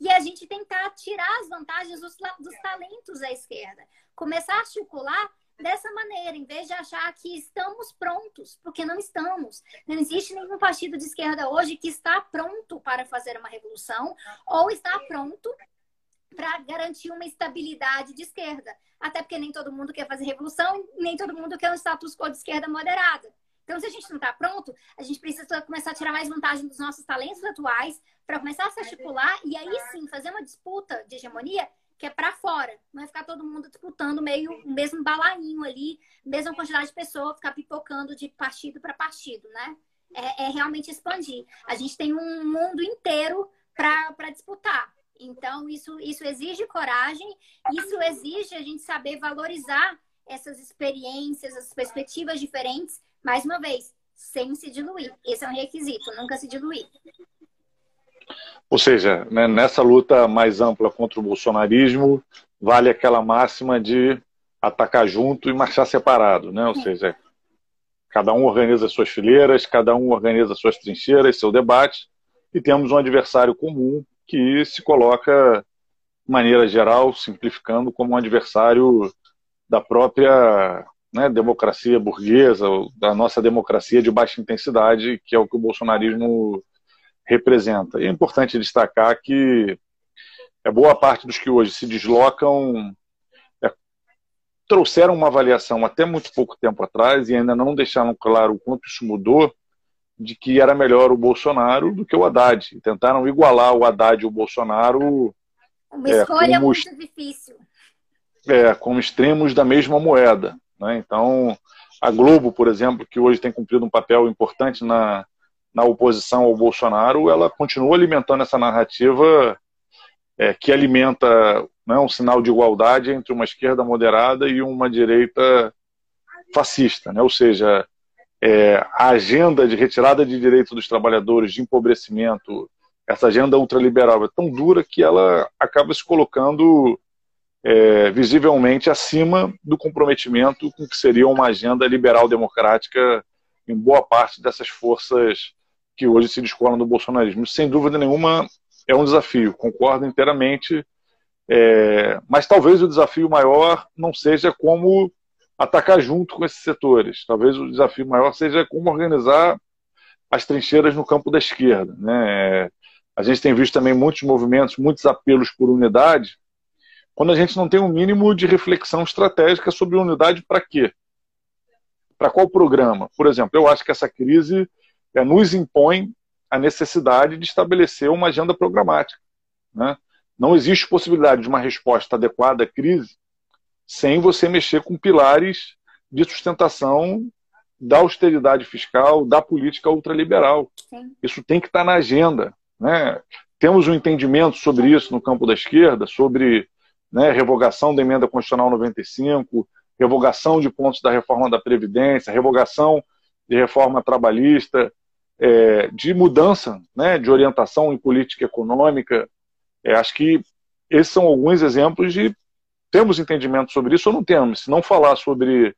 E a gente tentar tirar as vantagens dos, dos talentos à esquerda. Começar a articular dessa maneira, em vez de achar que estamos prontos, porque não estamos. Não existe nenhum partido de esquerda hoje que está pronto para fazer uma revolução ou está pronto para garantir uma estabilidade de esquerda. Até porque nem todo mundo quer fazer revolução, nem todo mundo quer um status quo de esquerda moderada. Então, se a gente não está pronto, a gente precisa começar a tirar mais vantagem dos nossos talentos atuais para começar a se articular e aí sim fazer uma disputa de hegemonia que é para fora. Não é ficar todo mundo disputando meio o mesmo balainho ali, mesma quantidade de pessoas, ficar pipocando de partido para partido, né? É, é, realmente expandir. A gente tem um mundo inteiro para disputar. Então, isso, isso exige coragem, isso exige a gente saber valorizar essas experiências, essas perspectivas diferentes, mais uma vez, sem se diluir. Esse é um requisito, nunca se diluir. Ou seja, né, nessa luta mais ampla contra o bolsonarismo, vale aquela máxima de atacar junto e marchar separado, né? Ou é. seja, cada um organiza suas fileiras, cada um organiza suas trincheiras, seu debate, e temos um adversário comum que se coloca, de maneira geral, simplificando, como um adversário da própria né, democracia burguesa, da nossa democracia de baixa intensidade, que é o que o bolsonarismo representa. E é importante destacar que é boa parte dos que hoje se deslocam é, trouxeram uma avaliação até muito pouco tempo atrás e ainda não deixaram claro o quanto isso mudou de que era melhor o Bolsonaro do que o Haddad. Tentaram igualar o Haddad e o Bolsonaro. Uma é, escolha como, muito difícil. É, como extremos da mesma moeda. Né? Então, a Globo, por exemplo, que hoje tem cumprido um papel importante na, na oposição ao Bolsonaro, ela continua alimentando essa narrativa é, que alimenta né, um sinal de igualdade entre uma esquerda moderada e uma direita fascista. Né? Ou seja, é, a agenda de retirada de direitos dos trabalhadores, de empobrecimento, essa agenda ultraliberal é tão dura que ela acaba se colocando é, visivelmente acima do comprometimento com que seria uma agenda liberal democrática em boa parte dessas forças que hoje se descolam do bolsonarismo. Sem dúvida nenhuma, é um desafio, concordo inteiramente, é, mas talvez o desafio maior não seja como atacar junto com esses setores. Talvez o desafio maior seja como organizar as trincheiras no campo da esquerda. Né? A gente tem visto também muitos movimentos, muitos apelos por unidade, quando a gente não tem um mínimo de reflexão estratégica sobre unidade para quê? Para qual programa? Por exemplo, eu acho que essa crise é, nos impõe a necessidade de estabelecer uma agenda programática. Né? Não existe possibilidade de uma resposta adequada à crise sem você mexer com pilares de sustentação da austeridade fiscal, da política ultraliberal. Sim. Isso tem que estar na agenda. Né? Temos um entendimento sobre isso no campo da esquerda, sobre né, revogação da emenda constitucional 95, revogação de pontos da reforma da Previdência, revogação de reforma trabalhista, é, de mudança né, de orientação em política econômica. É, acho que esses são alguns exemplos de temos entendimento sobre isso ou não temos. Se não falar sobre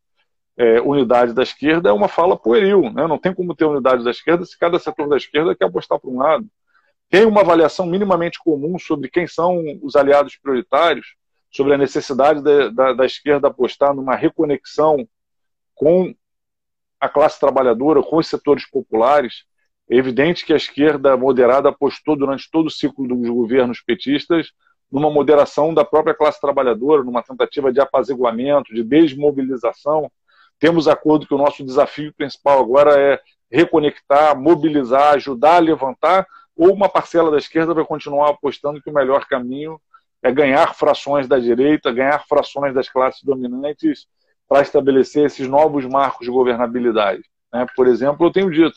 é, unidade da esquerda é uma fala pueril. Né? Não tem como ter unidade da esquerda se cada setor da esquerda quer apostar para um lado. Tem uma avaliação minimamente comum sobre quem são os aliados prioritários, sobre a necessidade da, da, da esquerda apostar numa reconexão com a classe trabalhadora, com os setores populares. É evidente que a esquerda moderada apostou durante todo o ciclo dos governos petistas numa moderação da própria classe trabalhadora, numa tentativa de apaziguamento, de desmobilização. Temos acordo que o nosso desafio principal agora é reconectar, mobilizar, ajudar a levantar, ou uma parcela da esquerda vai continuar apostando que o melhor caminho é ganhar frações da direita, ganhar frações das classes dominantes para estabelecer esses novos marcos de governabilidade. Né? Por exemplo, eu tenho dito,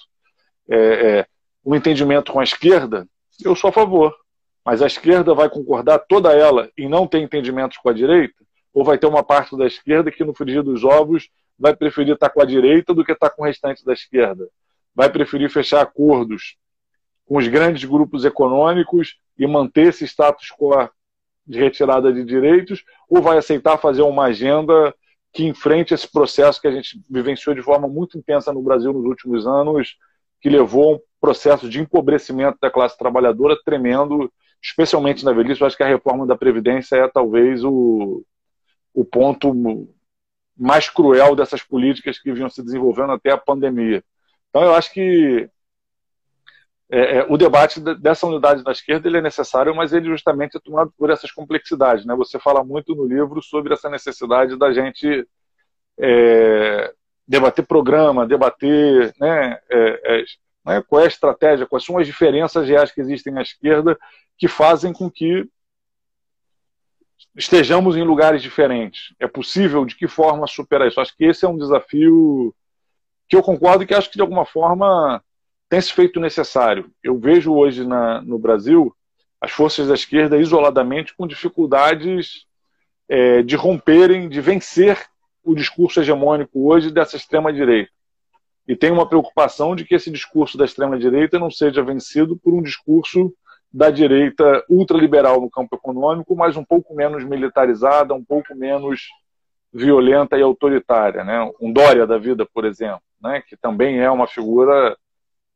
é, é, o entendimento com a esquerda, eu sou a favor, mas a esquerda vai concordar toda ela em não ter entendimentos com a direita? Ou vai ter uma parte da esquerda que no frigir dos ovos vai preferir estar com a direita do que estar com o restante da esquerda? Vai preferir fechar acordos com os grandes grupos econômicos e manter esse status quo de retirada de direitos? Ou vai aceitar fazer uma agenda que enfrente esse processo que a gente vivenciou de forma muito intensa no Brasil nos últimos anos, que levou a um processo de empobrecimento da classe trabalhadora tremendo, especialmente na velhice. Eu acho que a reforma da Previdência é talvez o, o ponto mais cruel dessas políticas que vinham se desenvolvendo até a pandemia. Então, eu acho que é, é, o debate dessa unidade da esquerda ele é necessário, mas ele justamente é tomado por essas complexidades. Né? Você fala muito no livro sobre essa necessidade da gente é, debater programa, debater né, é, é, né, qual é a estratégia, quais são as diferenças reais que existem na esquerda que fazem com que estejamos em lugares diferentes. É possível, de que forma superar isso? Acho que esse é um desafio que eu concordo e que acho que de alguma forma tem se feito necessário. Eu vejo hoje na, no Brasil as forças da esquerda isoladamente com dificuldades é, de romperem, de vencer o discurso hegemônico hoje dessa extrema-direita. E tem uma preocupação de que esse discurso da extrema-direita não seja vencido por um discurso da direita ultraliberal no campo econômico, mas um pouco menos militarizada, um pouco menos violenta e autoritária. Né? Um Dória da vida, por exemplo, né? que também é uma figura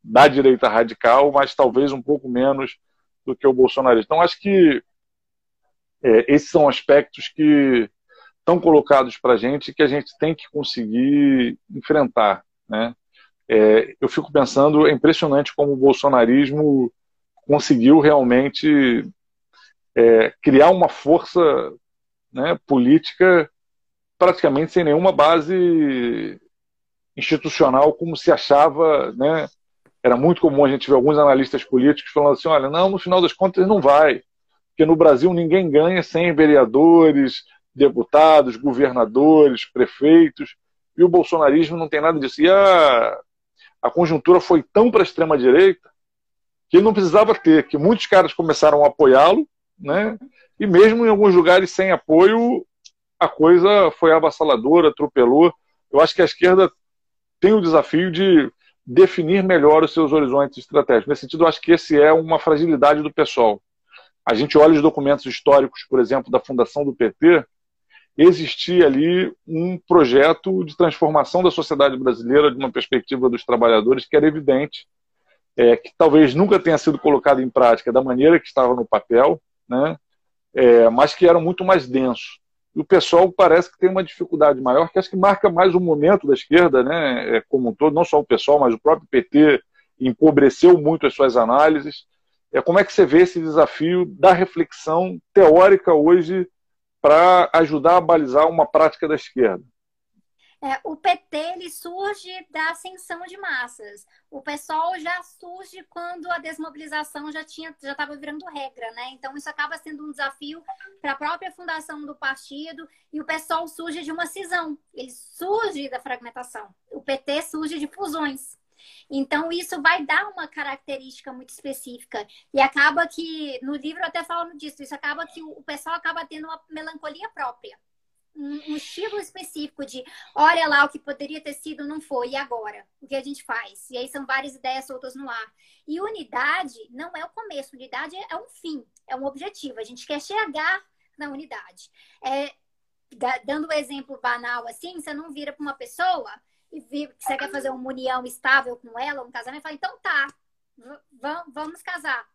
da direita radical, mas talvez um pouco menos do que o bolsonarismo. Então, acho que é, esses são aspectos que estão colocados para a gente que a gente tem que conseguir enfrentar. Né? É, eu fico pensando, é impressionante como o bolsonarismo conseguiu realmente é, criar uma força né, política praticamente sem nenhuma base institucional, como se achava. Né? Era muito comum a gente ver alguns analistas políticos falando assim: olha, não, no final das contas não vai, porque no Brasil ninguém ganha sem vereadores, deputados, governadores, prefeitos, e o bolsonarismo não tem nada disso. E a, a conjuntura foi tão para a extrema-direita que ele não precisava ter, que muitos caras começaram a apoiá-lo, né? e mesmo em alguns lugares sem apoio, a coisa foi avassaladora, atropelou. Eu acho que a esquerda tem o desafio de definir melhor os seus horizontes estratégicos. Nesse sentido, eu acho que esse é uma fragilidade do pessoal. A gente olha os documentos históricos, por exemplo, da fundação do PT, existia ali um projeto de transformação da sociedade brasileira de uma perspectiva dos trabalhadores que era evidente, é, que talvez nunca tenha sido colocado em prática da maneira que estava no papel, né? É, mas que era muito mais denso. E o pessoal parece que tem uma dificuldade maior, que acho que marca mais o momento da esquerda, né, é, como um todo, não só o pessoal, mas o próprio PT empobreceu muito as suas análises. É, como é que você vê esse desafio da reflexão teórica hoje para ajudar a balizar uma prática da esquerda? É, o PT ele surge da ascensão de massas. O PSOL já surge quando a desmobilização já tinha já estava virando regra, né? Então isso acaba sendo um desafio para a própria fundação do partido e o PSOL surge de uma cisão. Ele surge da fragmentação. O PT surge de fusões. Então, isso vai dar uma característica muito específica. E acaba que, no livro eu até falo disso, isso acaba que o pessoal acaba tendo uma melancolia própria. Um, estilo específico de olha lá o que poderia ter sido, não foi, e agora? O que a gente faz? E aí são várias ideias soltas no ar. E unidade não é o começo, unidade é um fim, é um objetivo. A gente quer chegar na unidade. É, dando um exemplo banal assim, você não vira para uma pessoa e que você quer fazer uma união estável com ela, um casamento, fala, então tá, vamos casar.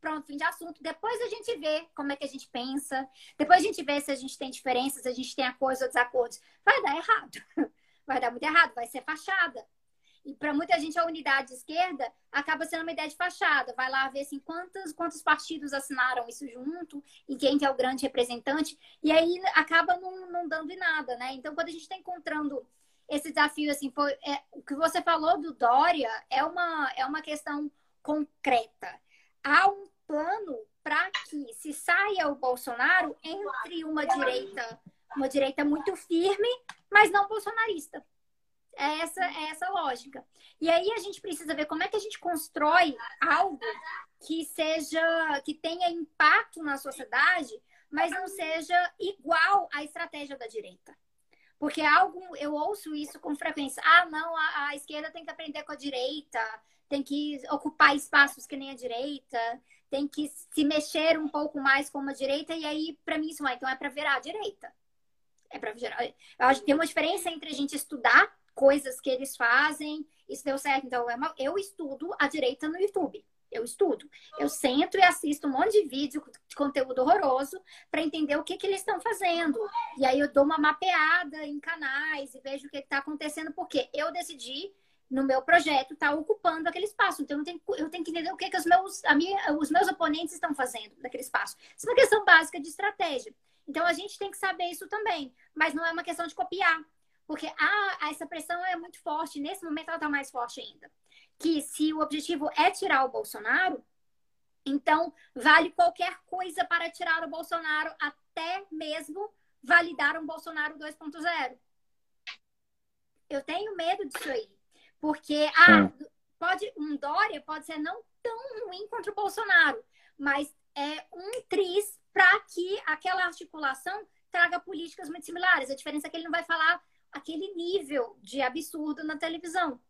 Pronto, fim de assunto. Depois a gente vê como é que a gente pensa. Depois a gente vê se a gente tem diferenças, se a gente tem acordos ou desacordos. Vai dar errado. Vai dar muito errado, vai ser fachada. E para muita gente a unidade de esquerda acaba sendo uma ideia de fachada. Vai lá ver assim, quantos, quantos partidos assinaram isso junto e quem que é o grande representante. E aí acaba não, não dando em nada, né? Então, quando a gente está encontrando esse desafio, assim, foi, é, o que você falou do Dória é uma, é uma questão concreta. Há um plano para que se saia o Bolsonaro entre uma direita, uma direita muito firme, mas não bolsonarista. É essa, é essa lógica. E aí a gente precisa ver como é que a gente constrói algo que seja, que tenha impacto na sociedade, mas não seja igual à estratégia da direita. Porque algo, eu ouço isso com frequência. Ah, não, a, a, esquerda tem que aprender com a direita, tem que ocupar espaços que nem a direita, tem que se mexer um pouco mais com a direita, e aí, para mim, isso é, então é para virar a direita. É para virar. Eu acho que tem uma diferença entre a gente estudar coisas que eles fazem, isso deu certo. Então, é eu estudo a direita no YouTube eu estudo. Eu sento e assisto um monte de vídeo de conteúdo horroroso para entender o que, que eles estão fazendo. E aí eu dou uma mapeada em canais e vejo o que está acontecendo, porque eu decidi, no meu projeto, estar tá ocupando aquele espaço. Então eu tenho, eu tenho que entender o que, que os, meus, a minha, os meus oponentes estão fazendo naquele espaço. Isso é uma questão básica de estratégia. Então a gente tem que saber isso também. Mas não é uma questão de copiar. Porque ah, essa pressão é muito forte, nesse momento ela está mais forte ainda. Que se o objetivo é tirar o Bolsonaro, então vale qualquer coisa para tirar o Bolsonaro, até mesmo validar um Bolsonaro 2.0. Eu tenho medo disso aí. Porque ah, pode, um Dória pode ser não tão ruim contra o Bolsonaro, mas é um triz para que aquela articulação traga políticas muito similares. A diferença é que ele não vai falar aquele nível de absurdo na televisão.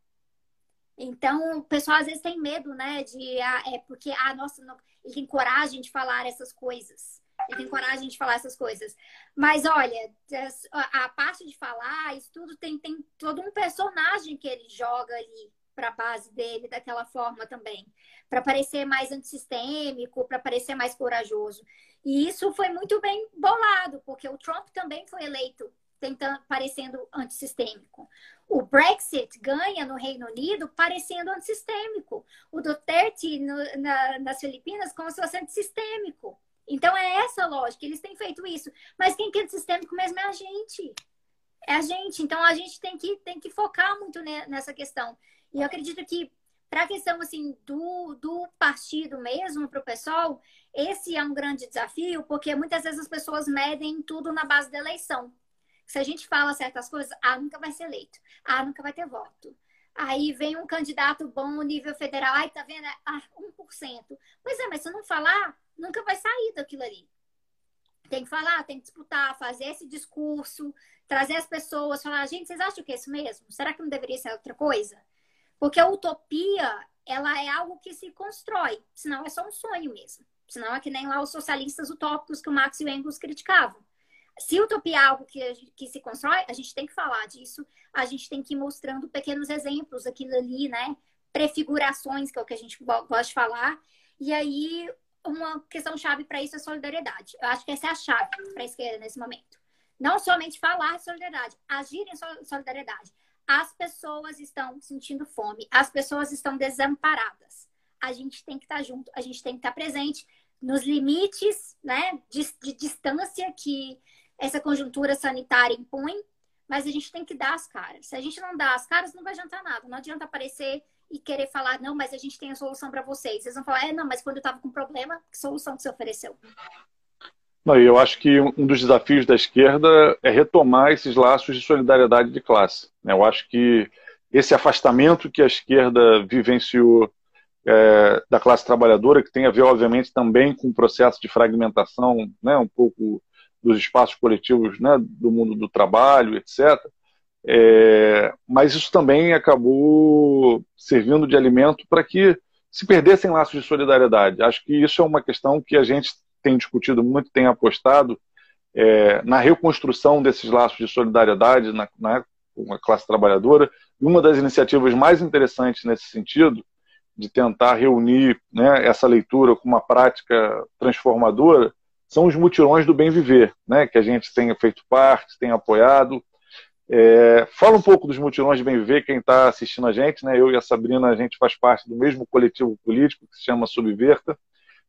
Então, o pessoal às vezes tem medo, né? De, ah, é porque, ah, nossa, não, ele tem coragem de falar essas coisas. Ele tem coragem de falar essas coisas. Mas, olha, a parte de falar, isso tudo tem, tem todo um personagem que ele joga ali para a base dele daquela forma também, para parecer mais antissistêmico, para parecer mais corajoso. E isso foi muito bem bolado, porque o Trump também foi eleito tentando parecendo antissistêmico. O Brexit ganha no Reino Unido parecendo antissistêmico. O Duterte no, na, nas Filipinas como se fosse antissistêmico. Então é essa lógica, eles têm feito isso. Mas quem é antissistêmico mesmo é a gente. É a gente. Então a gente tem que, tem que focar muito nessa questão. E eu acredito que para a questão assim do, do partido mesmo, para o pessoal, esse é um grande desafio, porque muitas vezes as pessoas medem tudo na base da eleição. Se a gente fala certas coisas, ah, nunca vai ser eleito, ah, nunca vai ter voto. Aí vem um candidato bom no nível federal, ai, tá vendo? Ah, 1%. Pois é, mas se eu não falar, nunca vai sair daquilo ali. Tem que falar, tem que disputar, fazer esse discurso, trazer as pessoas, falar, gente, vocês acham que é isso mesmo? Será que não deveria ser outra coisa? Porque a utopia, ela é algo que se constrói, senão é só um sonho mesmo. Senão é que nem lá os socialistas utópicos que o Marx e o Engels criticavam. Se utopia é algo que, que se constrói, a gente tem que falar disso, a gente tem que ir mostrando pequenos exemplos, aquilo ali, né? Prefigurações, que é o que a gente gosta de falar. E aí, uma questão chave para isso é solidariedade. Eu acho que essa é a chave para a esquerda nesse momento. Não somente falar solidariedade, agir em solidariedade. As pessoas estão sentindo fome, as pessoas estão desamparadas. A gente tem que estar junto, a gente tem que estar presente nos limites né, de, de distância que essa conjuntura sanitária impõe, mas a gente tem que dar as caras. Se a gente não dá as caras, não vai adiantar nada. Não adianta aparecer e querer falar, não, mas a gente tem a solução para vocês. Eles vão falar, é, não, mas quando eu estava com problema, que solução que você ofereceu? Não, eu acho que um dos desafios da esquerda é retomar esses laços de solidariedade de classe. Né? Eu acho que esse afastamento que a esquerda vivenciou é, da classe trabalhadora, que tem a ver, obviamente, também com o processo de fragmentação, né, um pouco dos espaços coletivos né, do mundo do trabalho, etc. É, mas isso também acabou servindo de alimento para que se perdessem laços de solidariedade. Acho que isso é uma questão que a gente tem discutido muito, tem apostado é, na reconstrução desses laços de solidariedade na, na, com a classe trabalhadora. E uma das iniciativas mais interessantes nesse sentido, de tentar reunir né, essa leitura com uma prática transformadora, são os mutirões do bem viver, né, que a gente tem feito parte, tem apoiado. É, fala um pouco dos mutirões de bem viver, quem está assistindo a gente, né, eu e a Sabrina, a gente faz parte do mesmo coletivo político que se chama Subverta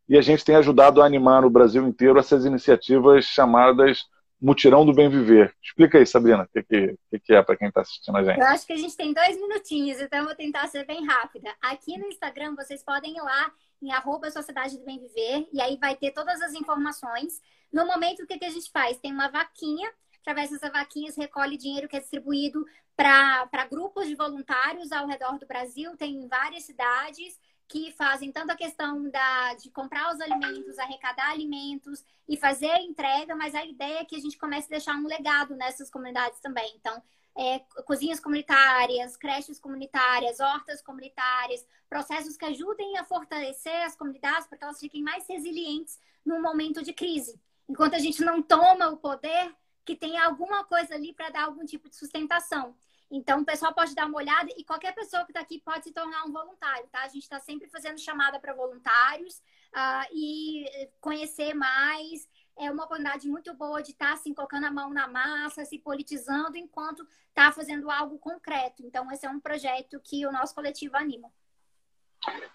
e a gente tem ajudado a animar no Brasil inteiro essas iniciativas chamadas Mutirão do Bem Viver. Explica aí, Sabrina, o que, que, que, é para quem está assistindo a gente. Eu acho que a gente tem dois minutinhos, então eu vou tentar ser bem rápida. Aqui no Instagram, vocês podem ir lá em arroba Sociedade do Bem Viver, e aí vai ter todas as informações. No momento, o que, que a gente faz? Tem uma vaquinha, através dessa vaquinha recolhe dinheiro que é distribuído para grupos de voluntários ao redor do Brasil, tem em várias cidades, que fazem tanto a questão da, de comprar os alimentos, arrecadar alimentos e fazer a entrega, mas a ideia é que a gente comece a deixar um legado nessas comunidades também. Então, é, cozinhas comunitárias, creches comunitárias, hortas comunitárias, processos que ajudem a fortalecer as comunidades para que elas fiquem mais resilientes num momento de crise. Enquanto a gente não toma o poder, que tem alguma coisa ali para dar algum tipo de sustentação. Então, o pessoal pode dar uma olhada e qualquer pessoa que está aqui pode se tornar um voluntário, tá? A gente está sempre fazendo chamada para voluntários uh, e conhecer mais. É uma oportunidade muito boa de estar tá, assim, colocando a mão na massa, se politizando, enquanto está fazendo algo concreto. Então, esse é um projeto que o nosso coletivo anima.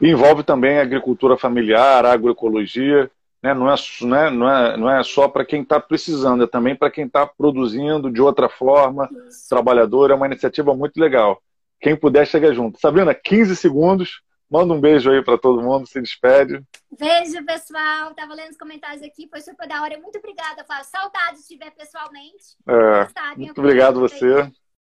Envolve também agricultura familiar, agroecologia. Né? não, é, não, é, não, é, não é só para quem está precisando, é também para quem está produzindo de outra forma, Isso. trabalhador. É uma iniciativa muito legal. Quem puder, chega junto. Sabrina, 15 segundos. Manda um beijo aí para todo mundo, se despede. Beijo, pessoal. Tava lendo os comentários aqui, foi super da hora. Muito obrigada, Flávio. Saudade de ver pessoalmente. É, muito obrigado você.